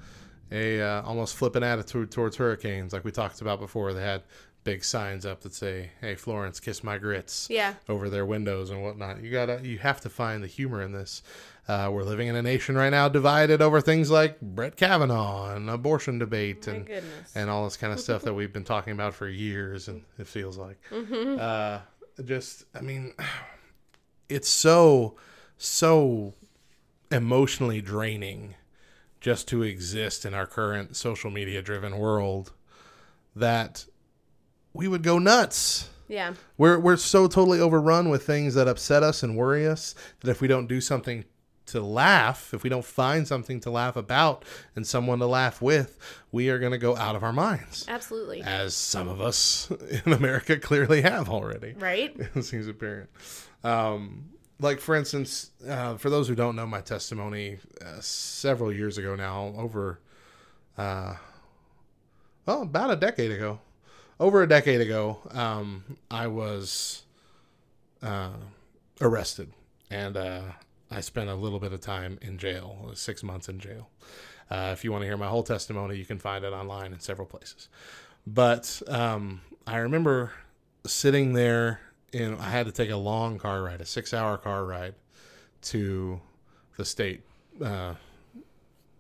a uh, almost flippant attitude towards hurricanes, like we talked about before? They had big signs up that say, "Hey, Florence, kiss my grits." yeah over their windows and whatnot. You gotta, you have to find the humor in this. Uh, we're living in a nation right now divided over things like Brett Kavanaugh and abortion debate my and goodness and all this kind of stuff that we've been talking about for years, and it feels like. Uh, just, I mean, it's so, so emotionally draining just to exist in our current social media driven world that we would go nuts. yeah We're we're so totally overrun with things that upset us and worry us that if we don't do something to laugh, if we don't find something to laugh about and someone to laugh with, we are going to go out of our minds. absolutely As some of us in America clearly have already. right it seems apparent. Um, like for instance, uh, for those who don't know my testimony, uh, several years ago now, over, uh, well, about a decade ago, over a decade ago, um, I was uh, arrested, and uh, I spent a little bit of time in jail, six months in jail. Uh, if you want to hear my whole testimony, you can find it online in several places. But um, I remember sitting there, and I had to take a long car ride, a six-hour car ride to the state uh,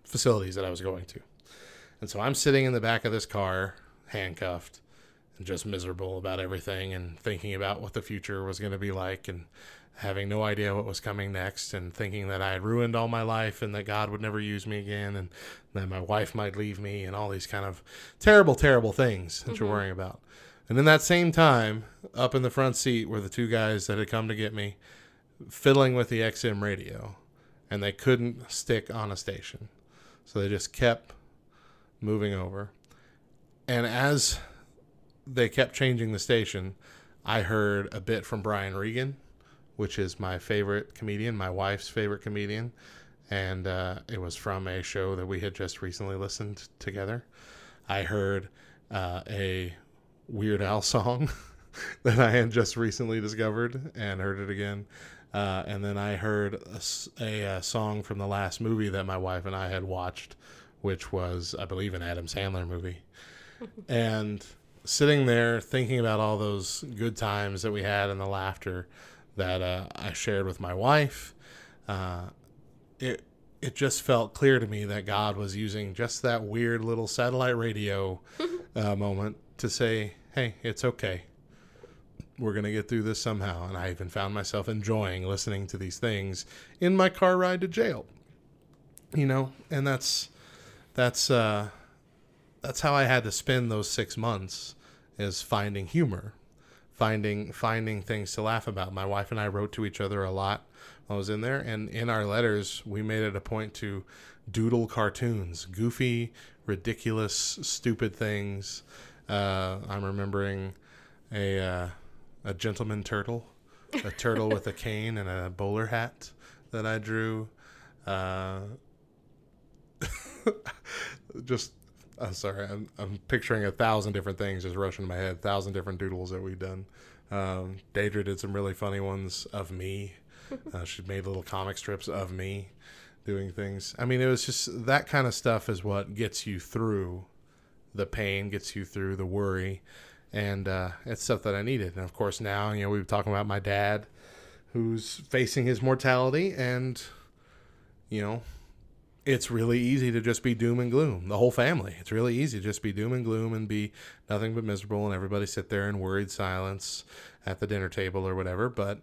facilities that I was going to. And so I'm sitting in the back of this car, handcuffed, and just miserable about everything, and thinking about what the future was going to be like, and having no idea what was coming next, and thinking that I had ruined all my life, and that God would never use me again, and that my wife might leave me, and all these kind of terrible, terrible things that you're worrying about. And in that same time, up in the front seat were the two guys that had come to get me, fiddling with the XM radio, and they couldn't stick on a station. So they just kept moving over. And as they kept changing the station, I heard a bit from Brian Regan, which is my favorite comedian, my wife's favorite comedian. And uh, it was from a show that we had just recently listened together. I heard uh, a Weird Al song that I had just recently discovered and heard it again. Uh, and then I heard a uh, song from the last movie that my wife and I had watched, which was, I believe, an Adam Sandler movie. and sitting there thinking about all those good times that we had and the laughter that uh, I shared with my wife, uh, it it just felt clear to me that God was using just that weird little satellite radio uh, moment to say, "Hey, it's okay. We're gonna get through this somehow." And I even found myself enjoying listening to these things in my car ride to jail. You know, and that's that's uh, that's how I had to spend those six months is finding humor, finding finding things to laugh about. My wife and I wrote to each other a lot while I was in there, and in our letters, we made it a point to doodle cartoons, goofy, ridiculous, stupid things. Uh, I'm remembering a uh, a gentleman turtle, a turtle with a cane and a bowler hat that I drew. Uh, just I'm sorry, I'm, I'm picturing a thousand different things just rushing in my head, thousand different doodles that we've done. Um, did some really funny ones of me. Uh, she made little comic strips of me doing things. I mean, it was just that kind of stuff is what gets you through the pain, gets you through the worry, and uh, it's stuff that I needed. And of course, now you know we were talking about my dad, who's facing his mortality, and you know it's really easy to just be doom and gloom. The whole family. It's really easy to just be doom and gloom and be nothing but miserable and everybody sit there in worried silence at the dinner table or whatever. But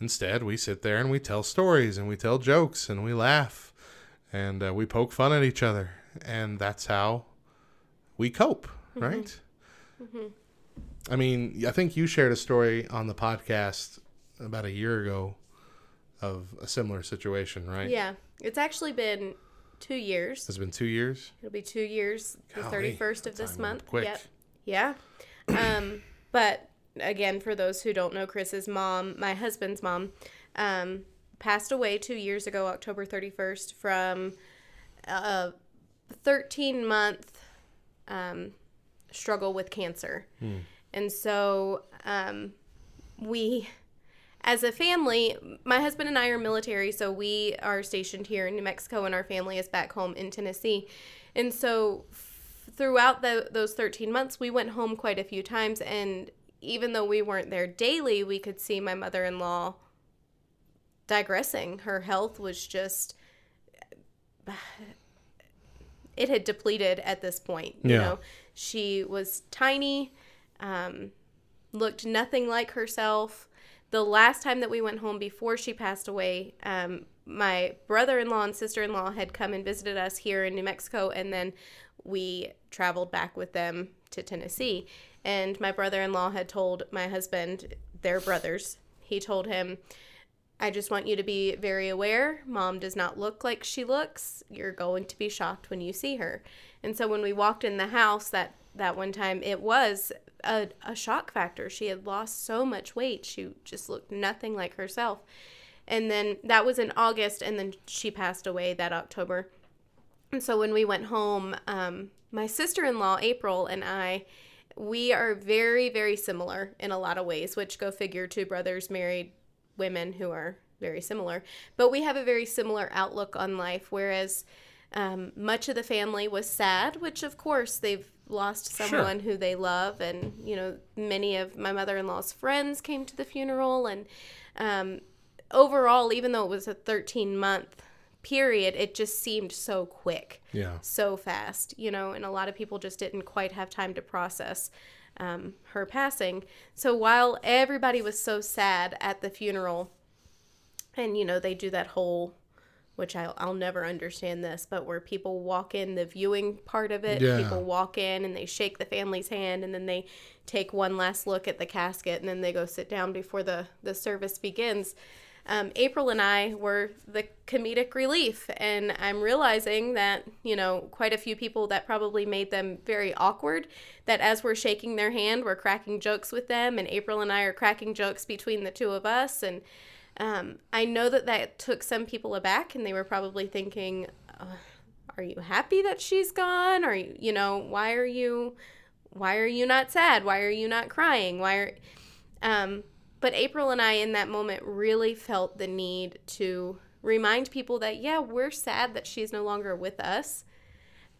instead, we sit there and we tell stories and we tell jokes and we laugh and uh, we poke fun at each other. And that's how we cope, right? I mean, I think you shared a story on the podcast about a year ago of a similar situation, right? Yeah. It's actually been two years. It's been two years. It'll be two years, the Golly, thirty first of this month. quick. Yep. Yeah. Um, but again, for those who don't know, Chris's mom, my husband's mom, um, passed away two years ago, October thirty first, from a thirteen month um, struggle with cancer, and so um, we as a family, my husband and I are military, so we are stationed here in New Mexico, and our family is back home in Tennessee. And so, f- throughout the, those 13 months, we went home quite a few times. And even though we weren't there daily, we could see my mother in law digressing. Her health was just. It had depleted at this point. You Yeah. know, she was tiny, um, looked nothing like herself the last time that we went home before she passed away, um, my brother in law and sister in law had come and visited us here in New Mexico, and then we traveled back with them to Tennessee. And my brother in law had told my husband, they're brothers, he told him, I just want you to be very aware. Mom does not look like she looks. You're going to be shocked when you see her. And so when we walked in the house that that one time, it was a, a shock factor. She had lost so much weight. She just looked nothing like herself. And then that was in August, and then she passed away that October. And so when we went home, um, my sister in law, April, and I, we are very, very similar in a lot of ways, which go figure two brothers married women who are very similar. But we have a very similar outlook on life, whereas um, much of the family was sad, which of course they've lost Sure. someone who they love. And, you know, many of my mother in law's friends came to the funeral. And um, overall, even though it was a 13 month period, it just seemed so quick Yeah. so fast, you know, and a lot of people just didn't quite have time to process um, her passing. So while everybody was so sad at the funeral, and you know, they do that whole, which I'll, I'll never understand this, but where people walk in the viewing part of it, Yeah. people walk in and they shake the family's hand and then they take one last look at the casket and then they go sit down before the, the service begins um, April and I were the comedic relief, and I'm realizing that you know quite a few people that probably made them very awkward. That as we're shaking their hand, we're cracking jokes with them, and April and I are cracking jokes between the two of us. And um, I know that that took some people aback, and they were probably thinking, "Are you happy that she's gone? Or you know, why are you, why are you not sad? Why are you not crying? Why are?" Um, but April and I, in that moment, really felt the need to remind people that, yeah, we're sad that she's no longer with us.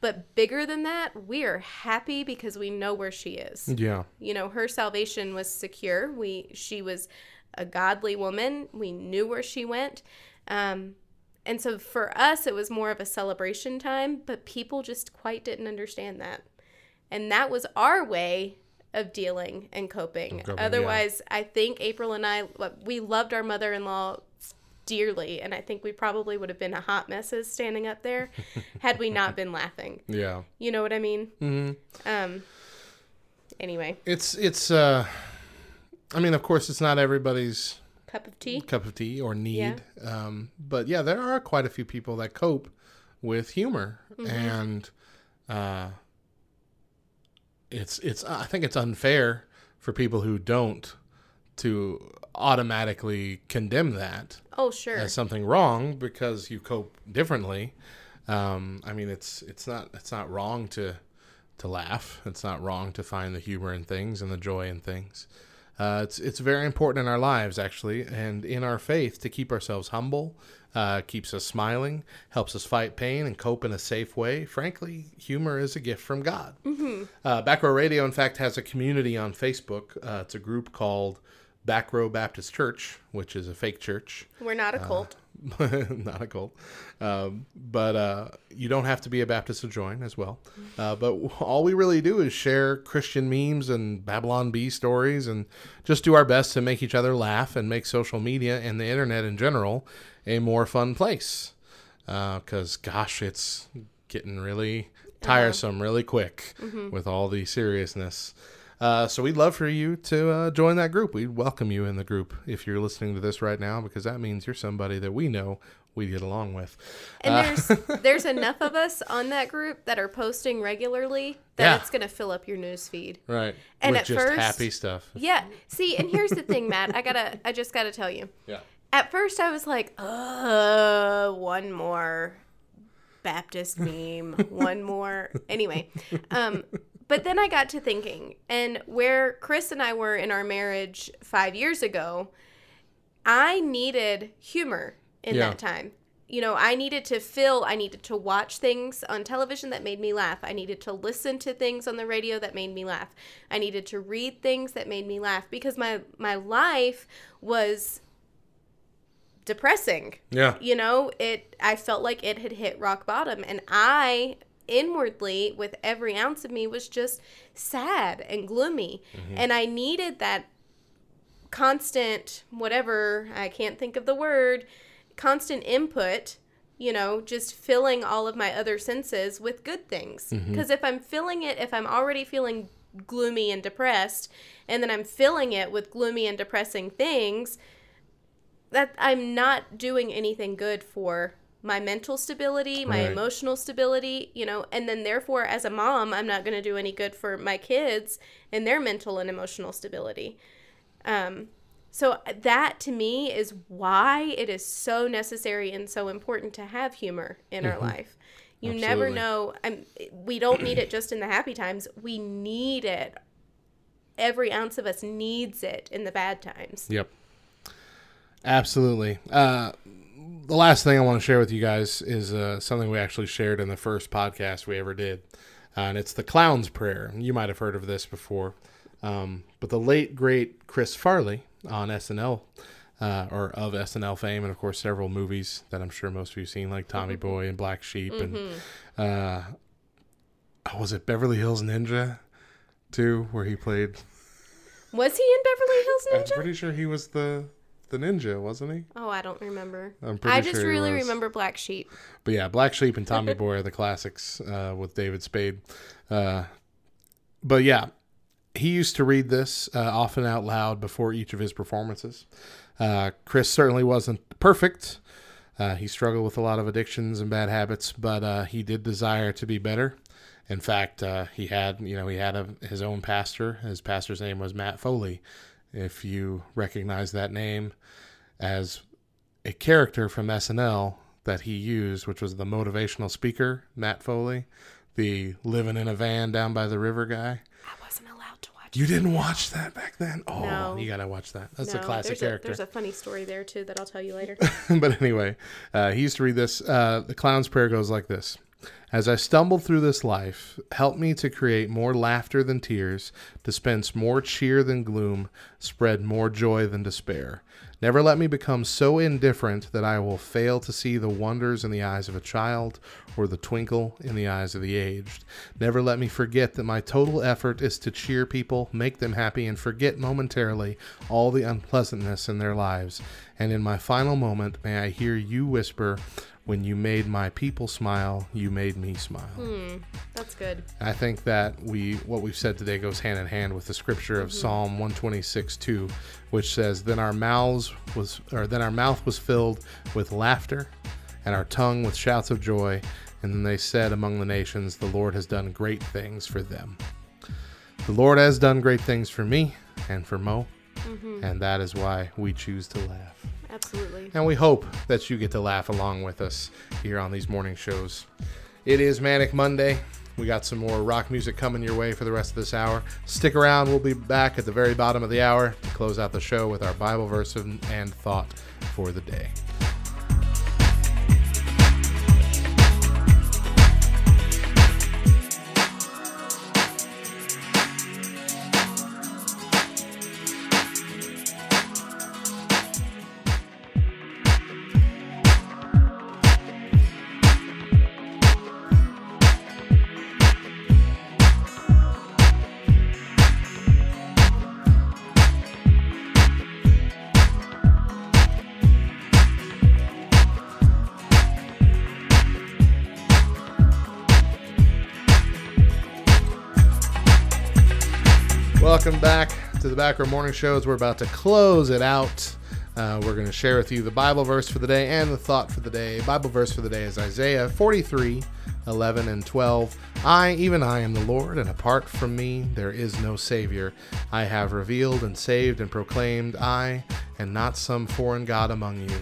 But bigger than that, we are happy because we know where she is. Yeah. You know, her salvation was secure. We she was a godly woman. We knew where she went. Um, and so for us, it was more of a celebration time, but people just quite didn't understand that. And that was our way of dealing and coping. Coping, yeah. Otherwise, I think April and I, we loved our mother in law dearly. And I think we probably would have been a hot messes standing up there had we not been laughing. Yeah. You know what I mean? hmm Um, anyway, It's it's uh I mean, of course it's not everybody's cup of tea. cup of tea or need. Yeah. Um but yeah, there are quite a few people that cope with humor and uh it's it's I think it's unfair for people who don't to automatically condemn that Oh, sure. as something wrong because you cope differently. Um, I mean, it's it's not it's not wrong to to laugh. It's not wrong to find the humor in things and the joy in things. Uh, it's it's very important in our lives actually, and in our faith to keep ourselves humble. Uh, keeps us smiling, helps us fight pain and cope in a safe way. Frankly, humor is a gift from God. Mm-hmm. Uh, Back Row Radio, in fact, has a community on Facebook. Uh, it's a group called Back Row Baptist Church, which is a fake church. We're not a cult. not a cult. Um, but uh, you don't have to be a Baptist to join as well. Uh, but all we really do is share Christian memes and Babylon Bee stories and just do our best to make each other laugh and make social media and the internet in general a more fun place. Because, gosh, it's getting really tiresome really quick with all the seriousness. Uh, so we'd love for you to uh, join that group. We'd welcome you in the group if you're listening to this right now, because that means you're somebody that we know we get along with. And Uh, there's there's enough of us on that group that are posting regularly that Yeah. it's gonna fill up your news feed. right. And with at just first- happy stuff. Yeah. See, and here's the thing, Matt. I gotta I just gotta tell you. Yeah. At first I was like, uh one more Baptist meme, one more. Anyway, um, but then I got to thinking, and where Chris and I were in our marriage five years ago, I needed humor in Yeah. that time. You know, I needed to feel, I needed to watch things on television that made me laugh. I needed to listen to things on the radio that made me laugh. I needed to read things that made me laugh because my my life was depressing. Yeah. you know it i felt like it had hit rock bottom and i inwardly with every ounce of me was just sad and gloomy. Mm-hmm. And i needed that constant whatever i can't think of the word constant input you know just filling all of my other senses with good things. Mm-hmm. Because if i'm filling it if i'm already feeling gloomy and depressed and then i'm filling it with gloomy and depressing things that I'm not doing anything good for my mental stability, my Right. emotional stability, you know, and then therefore as a mom, I'm not going to do any good for my kids and their mental and emotional stability. Um so that to me is why it is so necessary and so important to have humor in our life. You never know. I'm, we don't need it just in the happy times. We need it. Every ounce of us needs it in the bad times. Yep. Absolutely. Uh, the last thing I want to share with you guys is uh, something we actually shared in the first podcast we ever did, uh, and it's the clown's prayer. You might have heard of this before, um, but the late great Chris Farley on SNL. Uh, or of SNL fame, and of course several movies that I'm sure most of you've seen, like Tommy Boy and Black Sheep, and uh, oh, was it Beverly Hills Ninja, too, where he played Was he in Beverly Hills Ninja? I'm pretty sure he was the the ninja, wasn't he? Oh, I don't remember. I'm pretty I just sure really remember Black Sheep. But yeah, Black Sheep and Tommy Boy are the classics uh, with David Spade. Uh, but yeah, he used to read this uh, often out loud before each of his performances. Uh, Chris certainly wasn't perfect. Uh, he struggled with a lot of addictions and bad habits, but uh, he did desire to be better. In fact, uh, he had, you know, he had a, his own pastor. His pastor's name was Matt Foley. If you recognize that name as a character from SNL that he used, which was the motivational speaker, Matt Foley, the living in a van down by the river guy. I wasn't allowed to watch. You didn't watch that back then? Oh, No. you gotta watch that. That's a classic there's character. A, there's a funny story there too that I'll tell you later. but anyway, uh, he used to read this. Uh, the clown's prayer goes like this As I stumble through this life, help me to create more laughter than tears, dispense more cheer than gloom, spread more joy than despair. Never let me become so indifferent that I will fail to see the wonders in the eyes of a child or the twinkle in the eyes of the aged. Never let me forget that my total effort is to cheer people, make them happy, and forget momentarily all the unpleasantness in their lives. And in my final moment, may I hear you whisper, When you made my people smile, you made me smile. Hmm, that's good. I think that we what we've said today goes hand in hand with the scripture of mm-hmm. Psalm 126 2, which says, Then our mouths was or then our mouth was filled with laughter and our tongue with shouts of joy. And then they said among the nations, The Lord has done great things for them. The Lord has done great things for me and for Mo, Mm-hmm. and that is why we choose to laugh. Absolutely. And we hope that you get to laugh along with us here on these morning shows. It is Manic Monday. We got some more rock music coming your way for the rest of this hour. Stick around. We'll be back at the very bottom of the hour to close out the show with our Bible verse and, and thought for the day. Welcome back to the Back Row Morning Shows. We're about to close it out. Uh, we're going to share with you the Bible verse for the day and the thought for the day. Bible verse for the day is Isaiah 43, 11 and 12. I, even I, am the Lord, and apart from me there is no Savior. I have revealed and saved and proclaimed, I, and not some foreign God among you.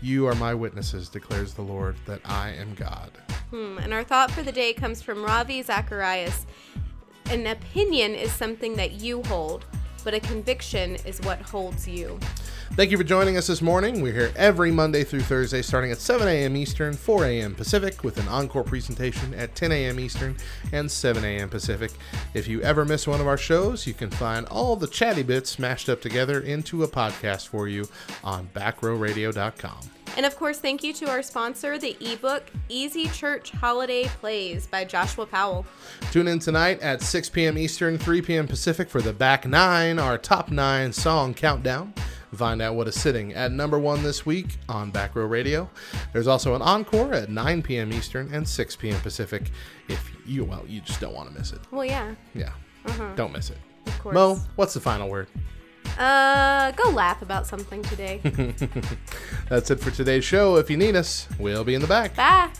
You are my witnesses, declares the Lord, that I am God. Hmm, and our thought for the day comes from Ravi Zacharias. An opinion is something that you hold, but a conviction is what holds you. Thank you for joining us this morning. We're here every Monday through Thursday starting at 7 a.m. Eastern, 4 a.m. Pacific, with an encore presentation at 10 a.m. Eastern and 7 a.m. Pacific. If you ever miss one of our shows, you can find all the chatty bits smashed up together into a podcast for you on backrowradio.com. And of course, thank you to our sponsor, the ebook Easy Church Holiday Plays by Joshua Powell. Tune in tonight at 6 p.m. Eastern, 3 p.m. Pacific for the Back Nine, our top nine song countdown. Find out what is sitting at number one this week on Back Row Radio. There's also an encore at 9 p.m. Eastern and 6 p.m. Pacific. If you, well, you just don't want to miss it. Well, yeah, Yeah. Uh-huh. Don't miss it. of course. Mo, what's the final word? Uh, go laugh about something today. That's it for today's show. If you need us, we'll be in the back. Bye.